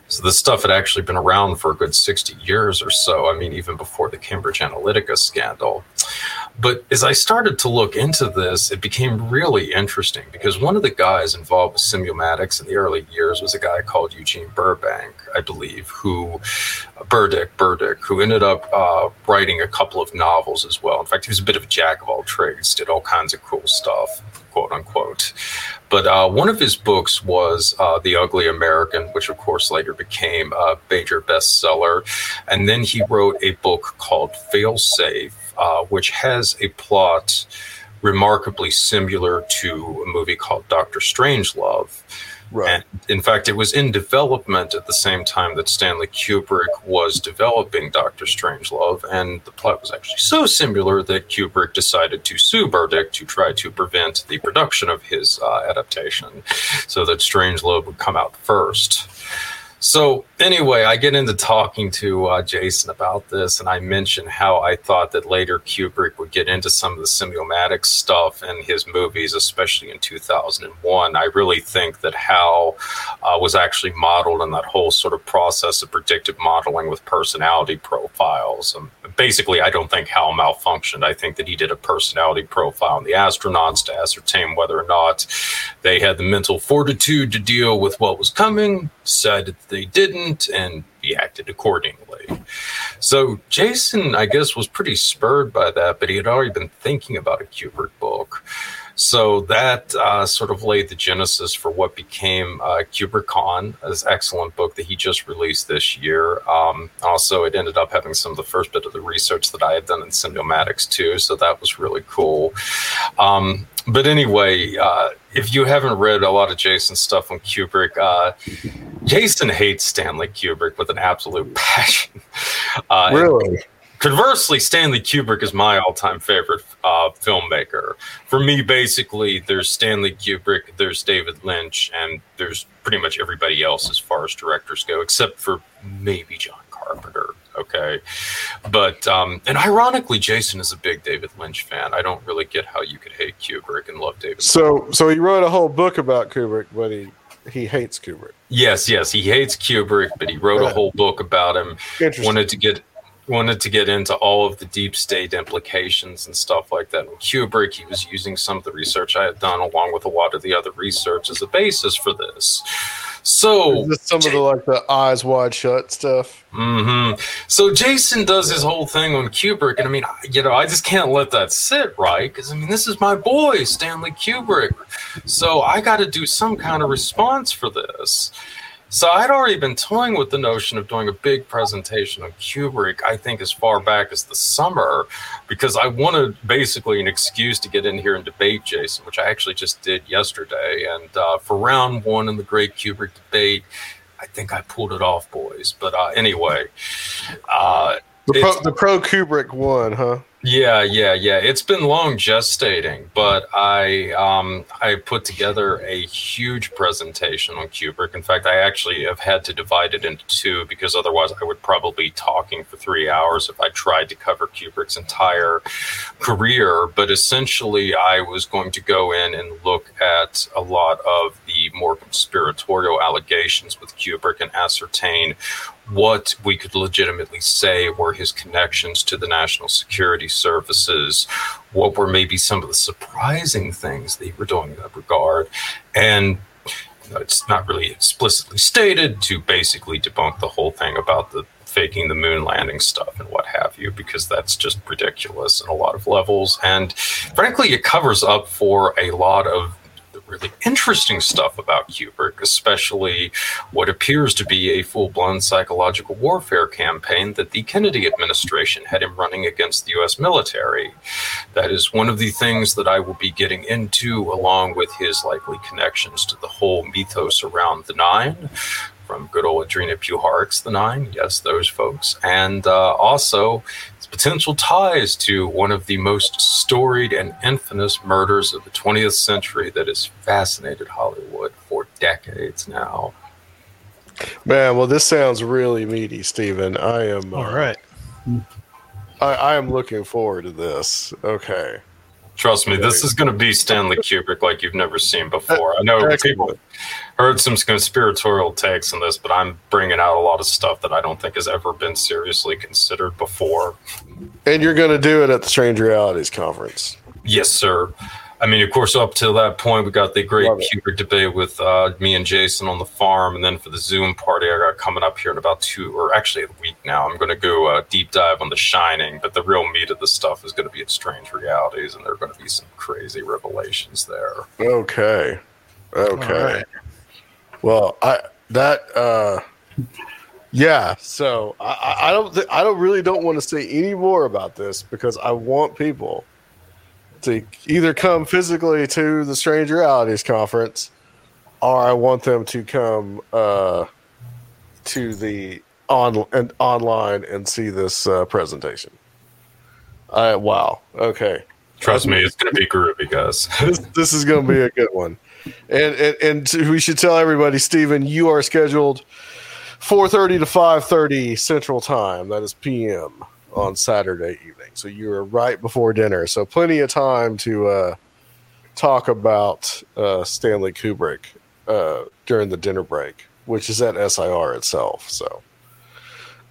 So this stuff had actually been around for a good 60 years or so. I mean, even before the Cambridge Analytica scandal. But as I started to look into this, it became really interesting because one of the guys involved with Simulmatics in the early years was a guy called Eugene Burbank, I believe, who Burdick, Burdick, who ended up uh, writing a couple of novels as well. In fact, he was a bit of a jack of all trades, did all kinds of cool stuff, quote unquote. But uh, one of his books was uh, The Ugly American, which of course later became a major bestseller. And then he wrote a book called Failsafe, uh, which has a plot remarkably similar to a movie called Doctor Strangelove. Right. And in fact, it was in development at the same time that Stanley Kubrick was developing Doctor Strangelove, and the plot was actually so similar that Kubrick decided to sue Burdick to try to prevent the production of his uh, adaptation, so that Strangelove would come out first. So anyway, I get into talking to uh, Jasun about this, and I mention how I thought that later Kubrick would get into some of the Simulmatic stuff in his movies, especially in 2001. I really think that Hal uh, was actually modeled in that whole sort of process of predictive modeling with personality profiles. Um, basically, I don't think Hal malfunctioned. I think that he did a personality profile on the astronauts to ascertain whether or not they had the mental fortitude to deal with what was coming, said they didn't, and he acted accordingly. So Jasun, I guess, was pretty spurred by that, but he had already been thinking about a Kubrick book. So that uh, sort of laid the genesis for what became uh, Kubricon, this excellent book that he just released this year. Um, also, it ended up having some of the first bit of the research that I had done in Simulmatics too, so that was really cool. Um, but anyway, uh, if you haven't read a lot of Jasun's stuff on Kubrick, uh, Jasun hates Stanley Kubrick with an absolute passion. Uh, Really? Conversely, Stanley Kubrick is my all-time favorite uh, filmmaker. For me, basically, there's Stanley Kubrick, there's David Lynch, and there's pretty much everybody else as far as directors go, except for maybe John Carpenter. Okay, but um, and ironically, Jasun is a big David Lynch fan. I don't really get how you could hate Kubrick and love David. So, so he wrote a whole book about Kubrick, but he he hates Kubrick. Yes, yes, he hates Kubrick, but he wrote a whole book about him. Interesting. wanted to get wanted to get into all of the deep state implications and stuff like that. And Kubrick, he was using some of the research I had done along with a lot of the other research as a basis for this. So some of the like the eyes wide shut stuff? hmm So Jasun does his whole thing on Kubrick, and I mean, you know, I just can't let that sit, right? Because I mean, this is my boy, Stanley Kubrick. So I got to do some kind of response for this. So I'd already been toying with the notion of doing a big presentation on Kubrick. I think as far back as the summer, because I wanted basically an excuse to get in here and debate Jasun, which I actually just did yesterday. And uh, for round one in the Great Kubrick debate. I think I pulled it off, boys. But uh, anyway, uh, The pro, the pro Kubrick one, huh? Yeah, yeah, yeah. It's been long gestating, but I um, I put together a huge presentation on Kubrick. In fact, I actually have had to divide it into two because otherwise I would probably be talking for three hours if I tried to cover Kubrick's entire career. But essentially, I was going to go in and look at a lot of the more conspiratorial allegations with Kubrick and ascertain what we could legitimately say were his connections to the national security services, what were maybe some of the surprising things they were doing in that regard, and it's not really explicitly stated to basically debunk the whole thing about the faking the moon landing stuff and what have you, because that's just ridiculous in a lot of levels. And frankly, it covers up for a lot of really interesting stuff about Kubrick, especially what appears to be a full blown psychological warfare campaign that the Kennedy administration had him running against the US military. That is one of the things that I will be getting into, along with his likely connections to the whole mythos around the Nine. From good old Andrija Puharich's The Nine, yes, those folks, and uh, also potential ties to one of the most storied and infamous murders of the 20th century that has fascinated Hollywood for decades now. Man, well, this sounds really meaty, Stephen. I am. uh, All right. I, I am looking forward to this. Okay. Trust me, this is going to be Stanley Kubrick like you've never seen before. I know people Excellent. Heard some conspiratorial takes on this, but I'm bringing out a lot of stuff that I don't think has ever been seriously considered before. And you're going to do it at the Strange Realities Conference. Yes, sir. I mean, of course, up to that point, we got the great Love. Kubrick debate with uh, me and Jasun on the farm, and then for the Zoom party, I got coming up here in about two, or actually a week now. I'm going to go uh, deep dive on The Shining, but the real meat of the stuff is going to be at Strange Realities, and there are going to be some crazy revelations there. Okay. Okay. Well, I that uh yeah, so I- I, don't th- I don't really don't want to say any more about this because I want people to either come physically to the Strange Realities conference or I want them to come uh to the on and online and see this uh, presentation. I wow. Okay Trust me, it's going to be groovy, guys. this, this is going to be a good one. And, and and we should tell everybody, Stephen, you are scheduled 4:30 to 5:30 Central Time. That is PM on Saturday evening. So you are right before dinner. So plenty of time to uh, talk about uh, Stanley Kubrick uh, during the dinner break, which is at SIR itself. So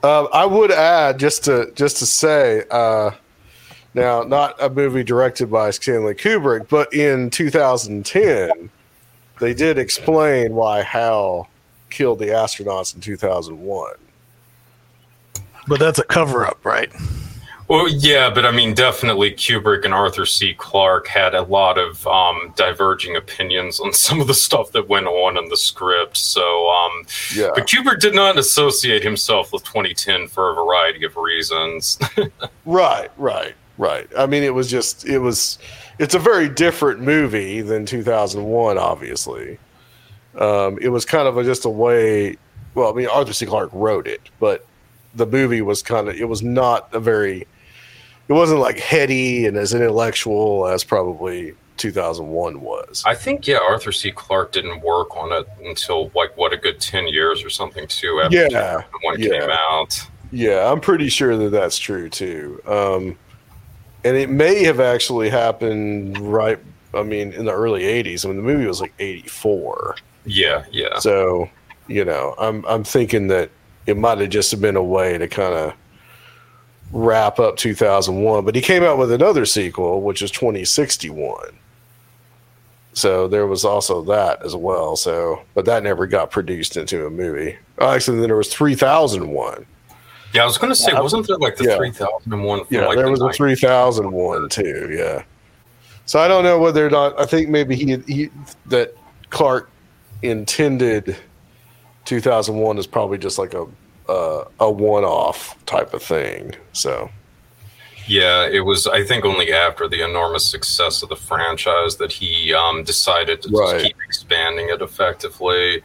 uh, I would add just to just to say. Uh, now, not a movie directed by Stanley Kubrick, but in 2010, they did explain why Hal killed the astronauts in 2001. But that's a cover up, right? Well, yeah, but I mean, definitely Kubrick and Arthur C. Clarke had a lot of um, diverging opinions on some of the stuff that went on in the script. So, um, Yeah. but Kubrick did not associate himself with 2010 for a variety of reasons. Right, right, right. I mean, it was just, it was, it's a very different movie than 2001, obviously. Um, it was kind of a, just a way, well, I mean, Arthur C. Clarke wrote it, but the movie was kind of, it was not a very, it wasn't like heady and as intellectual as probably 2001 was. I think, yeah, Arthur C. Clarke didn't work on it until like what a good 10 years or something too after Yeah, one yeah. came out. Yeah, I'm pretty sure that that's true too. Um, and it may have actually happened right. I mean, in the early '80s. I mean, the movie was like '84. Yeah, yeah. So, you know, I'm I'm thinking that it might have just been a way to kind of wrap up 2001. But he came out with another sequel, which is 2061. So there was also that as well. So, but that never got produced into a movie. Actually, then there was 3001. Yeah, I was going to say, wasn't there like the Yeah. 3001 Yeah, like there the was a 3001 too. Yeah. So I don't know whether or not I think maybe he, he that Clarke intended 2001 is probably just like a uh, a one off type of thing. So Yeah, it was. I think only after the enormous success of the franchise that he um, decided to Right. just keep expanding it effectively.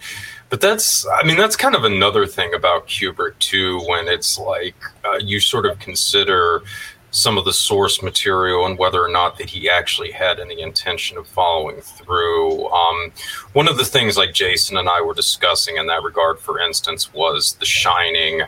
But that's, I mean, that's kind of another thing about Kubrick too. When it's like uh, you sort of consider some of the source material and whether or not that he actually had any intention of following through. Um, one of the things like Jasun and I were discussing in that regard, for instance, was The Shining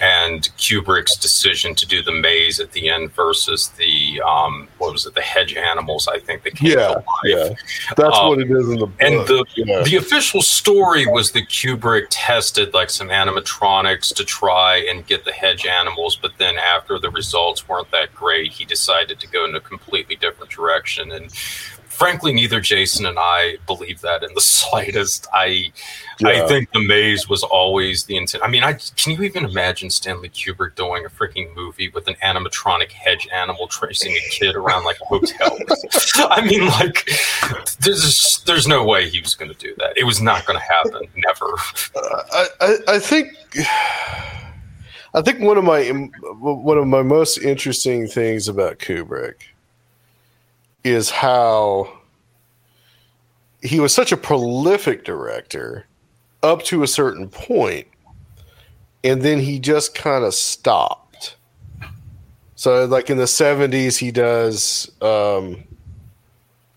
and Kubrick's decision to do the maze at the end versus the um, what was it, the hedge animals? I think that came yeah, to life. yeah, that's Um, what it is in the book. And the yeah. the official story was that Kubrick tested like some animatronics to try and get the hedge animals, but then after the results weren't that great, he decided to go in a completely different direction. And frankly, neither Jasun and I believe that in the slightest. I I think the maze was always the intent. I mean, I can you even imagine Stanley Kubrick doing a freaking movie with an animatronic hedge animal tracing a kid around like a hotel? I mean, like, there's there's no way he was going to do that. It was not going to happen. Never. Uh, I, I, I think I think one of my one of my most interesting things about Kubrick is how he was such a prolific director up to a certain point, and then he just kind of stopped. So, like in the '70s, he does um,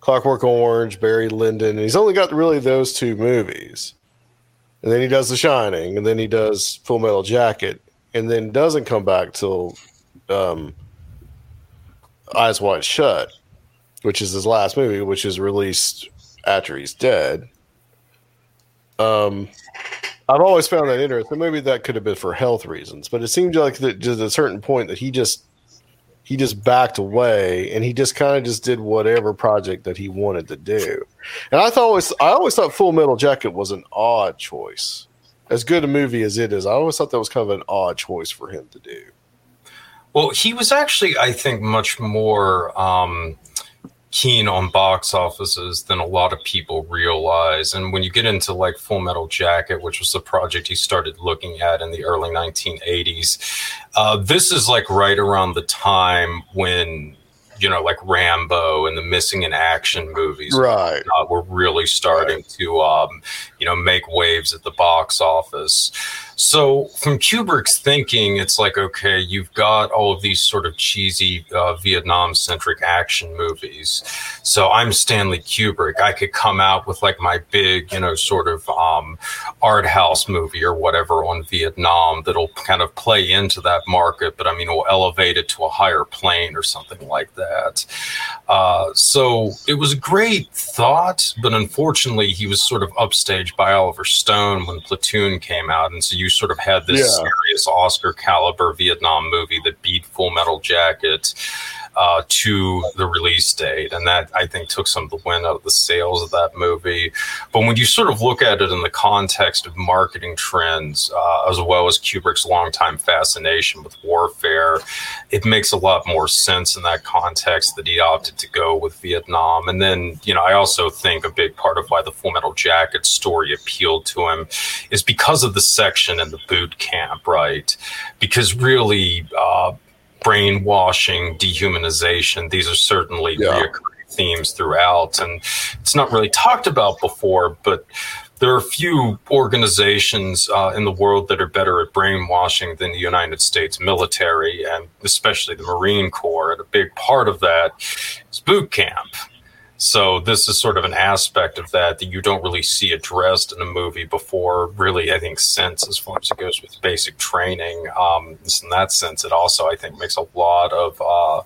Clockwork Orange, Barry Lyndon, and he's only got really those two movies and then he does The Shining, and then he does Full Metal Jacket, and then doesn't come back till um, Eyes Wide Shut, which is his last movie, which is released after he's dead. Um, I've always found that interesting. Maybe that could have been for health reasons, but it seemed like that just a certain point that he just he just backed away and he just kind of just did whatever project that he wanted to do. And I thought always I always thought Full Metal Jacket was an odd choice. As good a movie as it is, I always thought that was kind of an odd choice for him to do. Well, he was actually, I think, much more um, keen on box offices than a lot of people realize. And when you get into like Full Metal Jacket, which was the project he started looking at in the early 1980s, uh, this is like right around the time when, you know, like Rambo and the missing in action movies Right. uh, were really starting to, um, you know, make waves at the box office. So, from Kubrick's thinking, it's like, okay, you've got all of these sort of cheesy uh, Vietnam centric action movies. So, I'm Stanley Kubrick. I could come out with like my big, you know, sort of um, art house movie or whatever on Vietnam that'll kind of play into that market, but I mean, will elevate it to a higher plane or something like that. Uh, so it was a great thought, but unfortunately, he was sort of upstaged by Oliver Stone when Platoon came out. And so you sort of had this Yeah. serious Oscar caliber Vietnam movie that beat Full Metal Jacket uh, to the release date. And that I think took some of the wind out of the sails of that movie. But when you sort of look at it in the context of marketing trends, uh, as well as Kubrick's longtime fascination with warfare, it makes a lot more sense in that context that he opted to go with Vietnam. And then, you know, I also think a big part of why the Full Metal Jacket story appealed to him is because of the section in the boot camp, right? Because really, uh, brainwashing, dehumanization, these are certainly Yeah. reoccurring themes throughout. And it's not really talked about before, but there are a few organizations uh, in the world that are better at brainwashing than the United States military, and especially the Marine Corps. And a big part of that is boot camp. So this is sort of an aspect of that that you don't really see addressed in a movie before, really. I think since as far as it goes with basic training, um, in that sense, it also I think makes a lot of. Uh,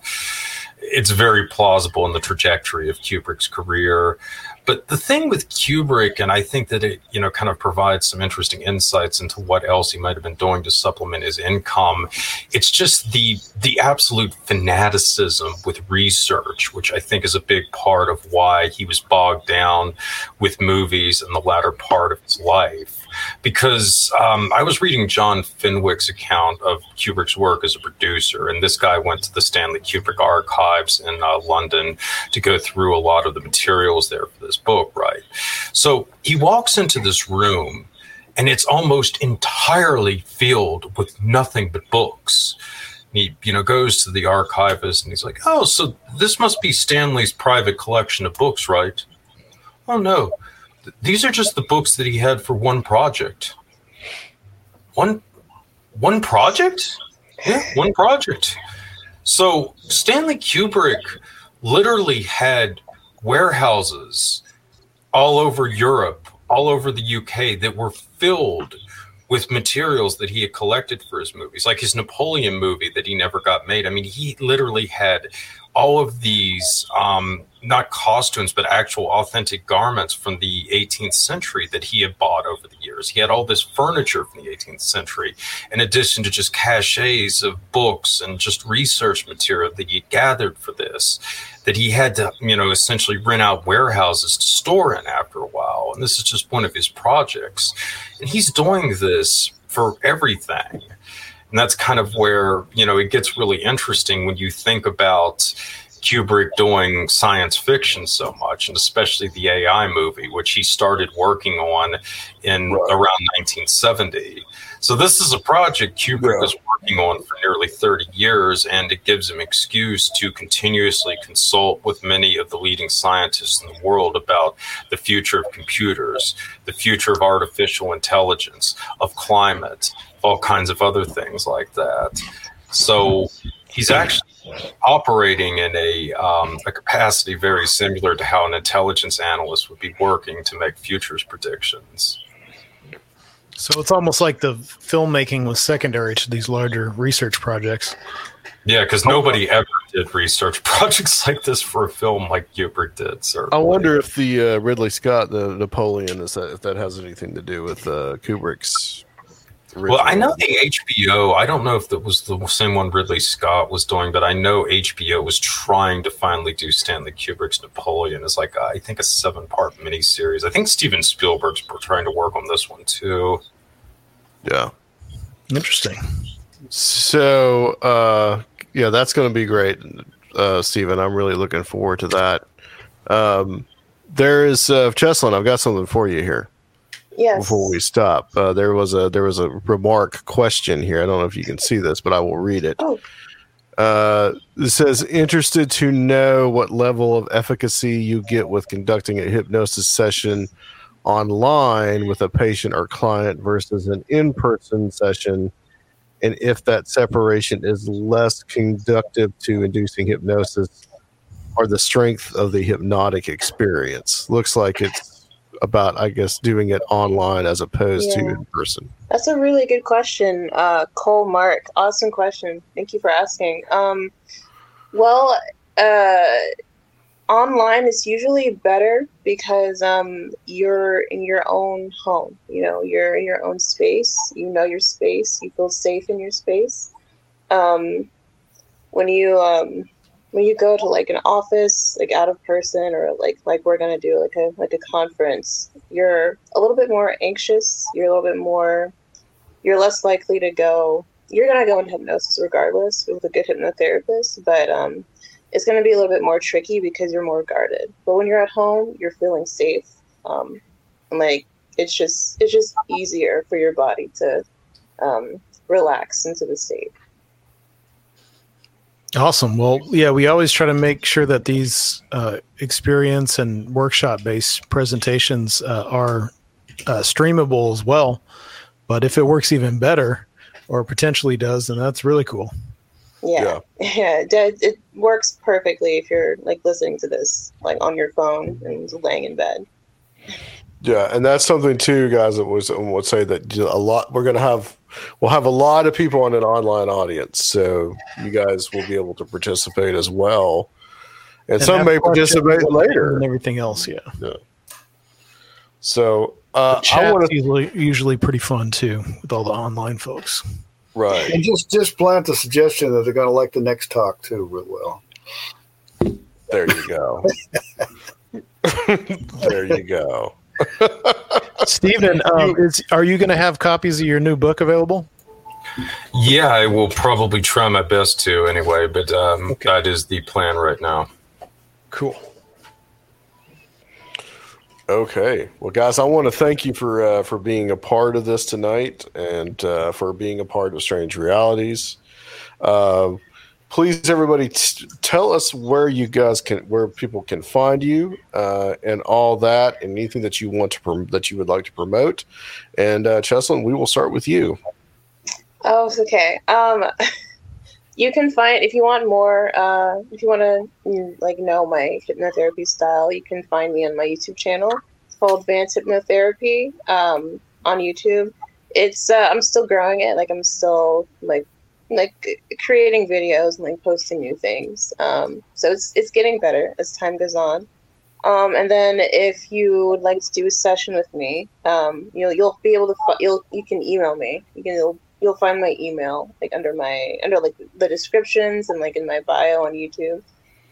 it's very plausible in the trajectory of Kubrick's career. But the thing with Kubrick, and I think that it, you know, kind of provides some interesting insights into what else he might have been doing to supplement his income. It's just the the absolute fanaticism with research, which I think is a big part of why he was bogged down with movies in the latter part of his life. Because um, I was reading John Fenwick's account of Kubrick's work as a producer, and this guy went to the Stanley Kubrick archives in uh, London to go through a lot of the materials there for this book, right? So he walks into this room, and it's almost entirely filled with nothing but books. He, you know, goes to the archivist and he's like, "Oh, so this must be Stanley's private collection of books, right?" Oh no, these are just the books that he had for one project. One, one project? Yeah, one project. So Stanley Kubrick literally had warehouses all over Europe, all over the UK that were filled with materials that he had collected for his movies, like his Napoleon movie that he never got made. I mean, he literally had all of these um, not costumes but actual authentic garments from the 18th century that he had bought over the years. He had all this furniture from the 18th century in addition to just caches of books and just research material that he gathered for this that he had to you know essentially rent out warehouses to store in after a while. And this is just one of his projects. And he's doing this for everything and that's kind of where you know it gets really interesting when you think about Kubrick doing science fiction so much, and especially the AI movie, which he started working on in Right. around 1970. So this is a project Kubrick Yeah. was working on for nearly 30 years, and it gives him excuse to continuously consult with many of the leading scientists in the world about the future of computers, the future of artificial intelligence, of climate, all kinds of other things like that. So he's actually operating in a, um, a capacity very similar to how an intelligence analyst would be working to make futures predictions. So it's almost like the filmmaking was secondary to these larger research projects. Yeah, because nobody ever did research projects like this for a film like Kubrick did. Certainly. I wonder if the uh, Ridley Scott, the Napoleon, is that if that has anything to do with uh, Kubrick's. Well, I know the HBO. I don't know if that was the same one Ridley Scott was doing, but I know HBO was trying to finally do Stanley Kubrick's Napoleon as like a, I think a seven-part miniseries. I think Steven Spielberg's trying to work on this one too. Yeah. Interesting. So, uh, yeah, that's going to be great, uh, Steven. I'm really looking forward to that. Um, there is uh, Chelslyn. I've got something for you here Yes. before we stop. Uh, there was a there was a remark question here. I don't know if you can see this, but I will read it. Oh. Uh, it says, interested to know what level of efficacy you get with conducting a hypnosis session online with a patient or client versus an in person session, and if that separation is less conductive to inducing hypnosis or the strength of the hypnotic experience. Looks like it's about, I guess, doing it online as opposed to in person? That's a really good question, uh, Cole Mark. Awesome question. Thank you for asking. Um, well, uh, online is usually better because um, you're in your own home. You know, you're in your own space. You know your space. You feel safe in your space. Um, when you um, when you go to like an office, like out of person, or like like we're gonna do like a like a conference, you're a little bit more anxious. You're a little bit more. You're less likely to go. You're gonna go into hypnosis regardless with a good hypnotherapist, but um, it's gonna be a little bit more tricky because you're more guarded. But when you're at home, you're feeling safe. Um, and like it's just it's just easier for your body to um, relax into the state. Awesome. Well, yeah, we always try to make sure that these uh, experience and workshop based presentations uh, are uh, streamable as well. But if it works even better, or potentially does, then that's really cool. Yeah, yeah, it, it works perfectly if you're like listening to this like on your phone and laying in bed. Yeah, and that's something too, guys. That was would say that a lot. We're gonna have we'll have a lot of people on an online audience, so you guys will be able to participate as well, and, And some may questions participate and later. everything else. Yeah, yeah. So uh, I chat's want usually usually pretty fun too with all the online folks. right. And just just plant the suggestion that they're going to like the next talk too, real well. There you go. there you go. Steven, um, is, are you going to have copies of your new book available? Yeah, I will probably try my best to anyway, but um, that is the plan right now. Cool. Okay. Well, guys, I want to thank you for uh, for being a part of this tonight and uh, for being a part of Strange Realities. Uh, please, everybody, t- tell us where you guys can, where people can find you, uh, and all that, and anything that you want to prom- that you would like to promote. And uh, Chelslyn, we will start with you. Oh, okay. Um, you can find if you want more. Uh, if you want to like know my hypnotherapy style, you can find me on my YouTube channel. It's called Advanced Hypnotherapy um, on YouTube. It's uh, I'm still growing it. Like I'm still like like creating videos and like posting new things. Um, so it's it's getting better as time goes on. Um, and then if you would like to do a session with me, um, you'll you'll be able to you'll you can email me. You can you'll, you'll find my email like under my under like the descriptions and like in my bio on YouTube.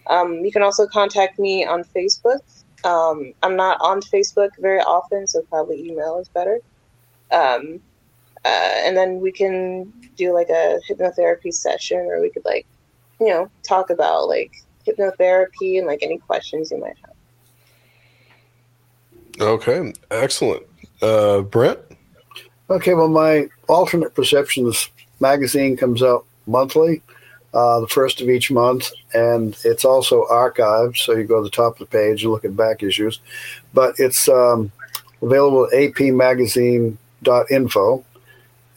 Um, you can also contact me on Facebook. Um, I'm not on Facebook very often, so probably email is better. Um, uh, and then we can do like a hypnotherapy session, or we could like, you know, talk about like hypnotherapy and like any questions you might have. Okay. Excellent. Uh, Brent. Okay, well, my alternate perceptions magazine comes out monthly, uh, the first of each month, and it's also archived. So you go to the top of the page and look at back issues, but it's um, available at apmagazine.info.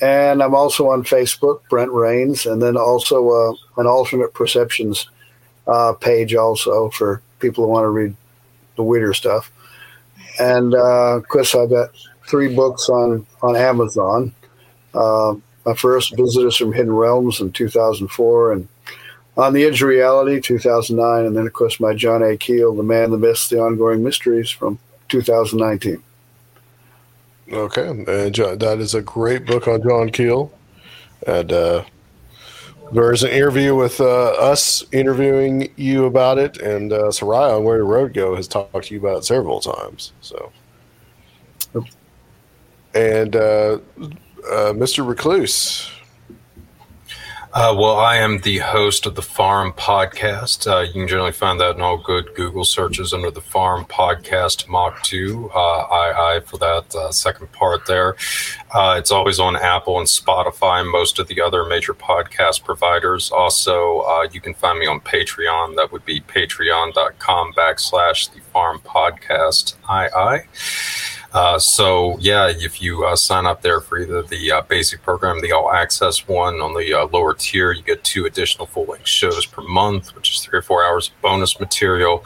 And I'm also on Facebook, Brent Raynes, and then also uh, an alternate perceptions uh, page also for people who want to read the weirder stuff. And uh, of course, I got three books on on Amazon. Uh, my first, Visitors from Hidden Realms, in 2004, and On the Edge of Reality, 2009, and then of course my John A. Keel, The Man, the Myth, The Ongoing Mysteries, from 2019. Okay, and John, that is a great book on John Keel, and uh, there is an interview with uh, us interviewing you about it, and uh, Seriah on Where the Road Go has talked to you about it several times. So, and uh, uh, Mr. Recluse, Uh, well, I am the host of the Farm Podcast. Uh, you can generally find that in all good Google searches under the Farm Podcast Mach 2. Uh, I, I for that uh, second part there. Uh, it's always on Apple and Spotify and most of the other major podcast providers. Also, uh, you can find me on Patreon. That would be patreon.com backslash the Farm Podcast II. Uh, so yeah, if you uh, sign up there for either the uh, basic program, the all access one on the uh, lower tier, you get two additional full length shows per month, which is three or four hours of bonus material.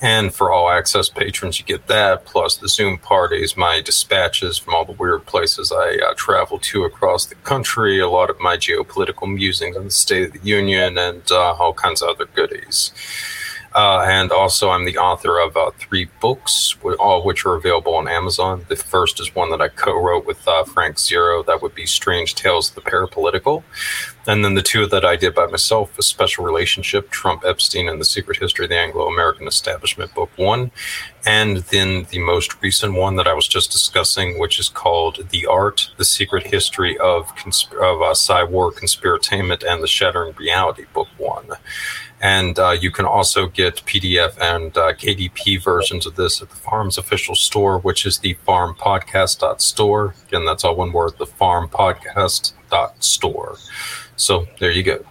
And for all access patrons, you get that plus the Zoom parties, my dispatches from all the weird places I uh, travel to across the country, a lot of my geopolitical musings on the State of the Union, and uh, all kinds of other goodies. Uh, and also, I'm the author of uh, three books, all of which are available on Amazon. The first is one that I co wrote with uh, Frank Zero. That would be Strange Tales of the Parapolitical. And then the two that I did by myself, A Special Relationship, Trump Epstein, and The Secret History of the Anglo American Establishment, Book One. And then the most recent one that I was just discussing, which is called The Art, The Secret History of, Consp- of uh, Cyber Conspiratainment and the Shattering Reality, Book One. And uh, you can also get PDF and uh, KDP versions of this at the Farm's official store, which is the farmpodcast.store. Again, that's all one word, the farmpodcast.store. So there you go.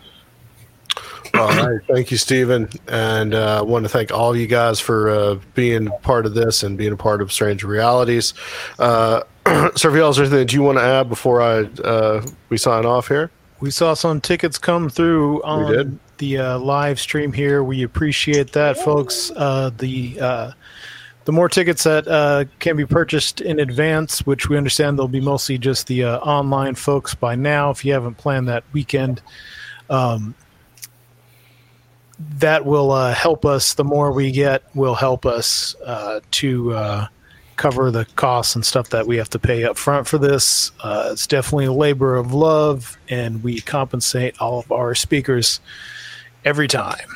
All right. Thank you, Steven. And I uh, want to thank all you guys for uh, being part of this and being a part of Strange Realities. Uh, Seriah, is there anything that you want to add before I uh, we sign off here? We saw some tickets come through on the uh, live stream here. We appreciate that, folks. Uh, the uh, the more tickets that uh, can be purchased in advance, which we understand they'll be mostly just the uh, online folks by now. If you haven't planned that weekend, um, that will uh, help us. The more we get, will help us to cover the costs and stuff that we have to pay up front for this. Uh, it's definitely a labor of love, and we compensate all of our speakers every time.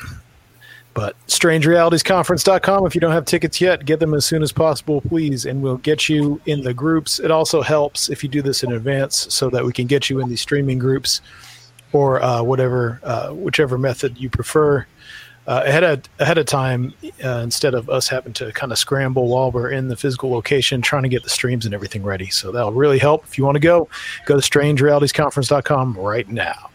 But strangerealitiesconference.com, if you don't have tickets yet, get them as soon as possible, please, and we'll get you in the groups. It also helps if you do this in advance so that we can get you in the streaming groups or uh, whatever, uh, whichever method you prefer. Uh, ahead of ahead of time, uh, instead of us having to kind of scramble while we're in the physical location, trying to get the streams and everything ready. So that'll really help. If you want to go, go to strangerealitiesconference.com right now.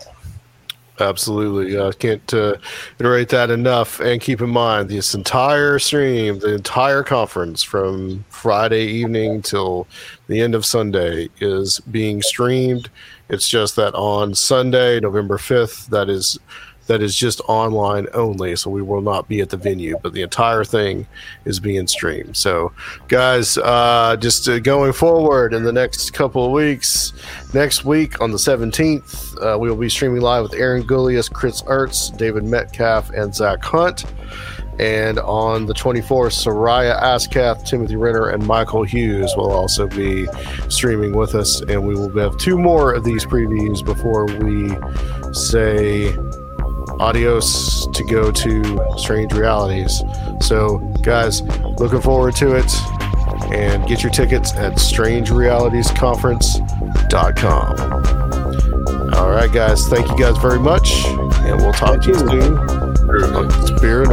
Absolutely. I uh, can't uh, iterate that enough. And keep in mind, this entire stream, the entire conference from Friday evening till the end of Sunday is being streamed. It's just that on Sunday, November 5th, that is that is just online only. So we will not be at the venue, but the entire thing is being streamed. So, guys, uh, just uh, going forward in the next couple of weeks, next week on the 17th, uh, we will be streaming live with Aaron Gulyas, Chris Ertz, David Metcalf, and Zach Hunt. And on the 24th, Seriah Azkath, Timothy Renner, and Michael Hughes will also be streaming with us. And we will have two more of these previews before we say adios to go to Strange Realities. So, guys, looking forward to it. And get your tickets at strangerealitiesconference.com. All right, guys. Thank you guys very much. And we'll talk thank to you soon. Spirit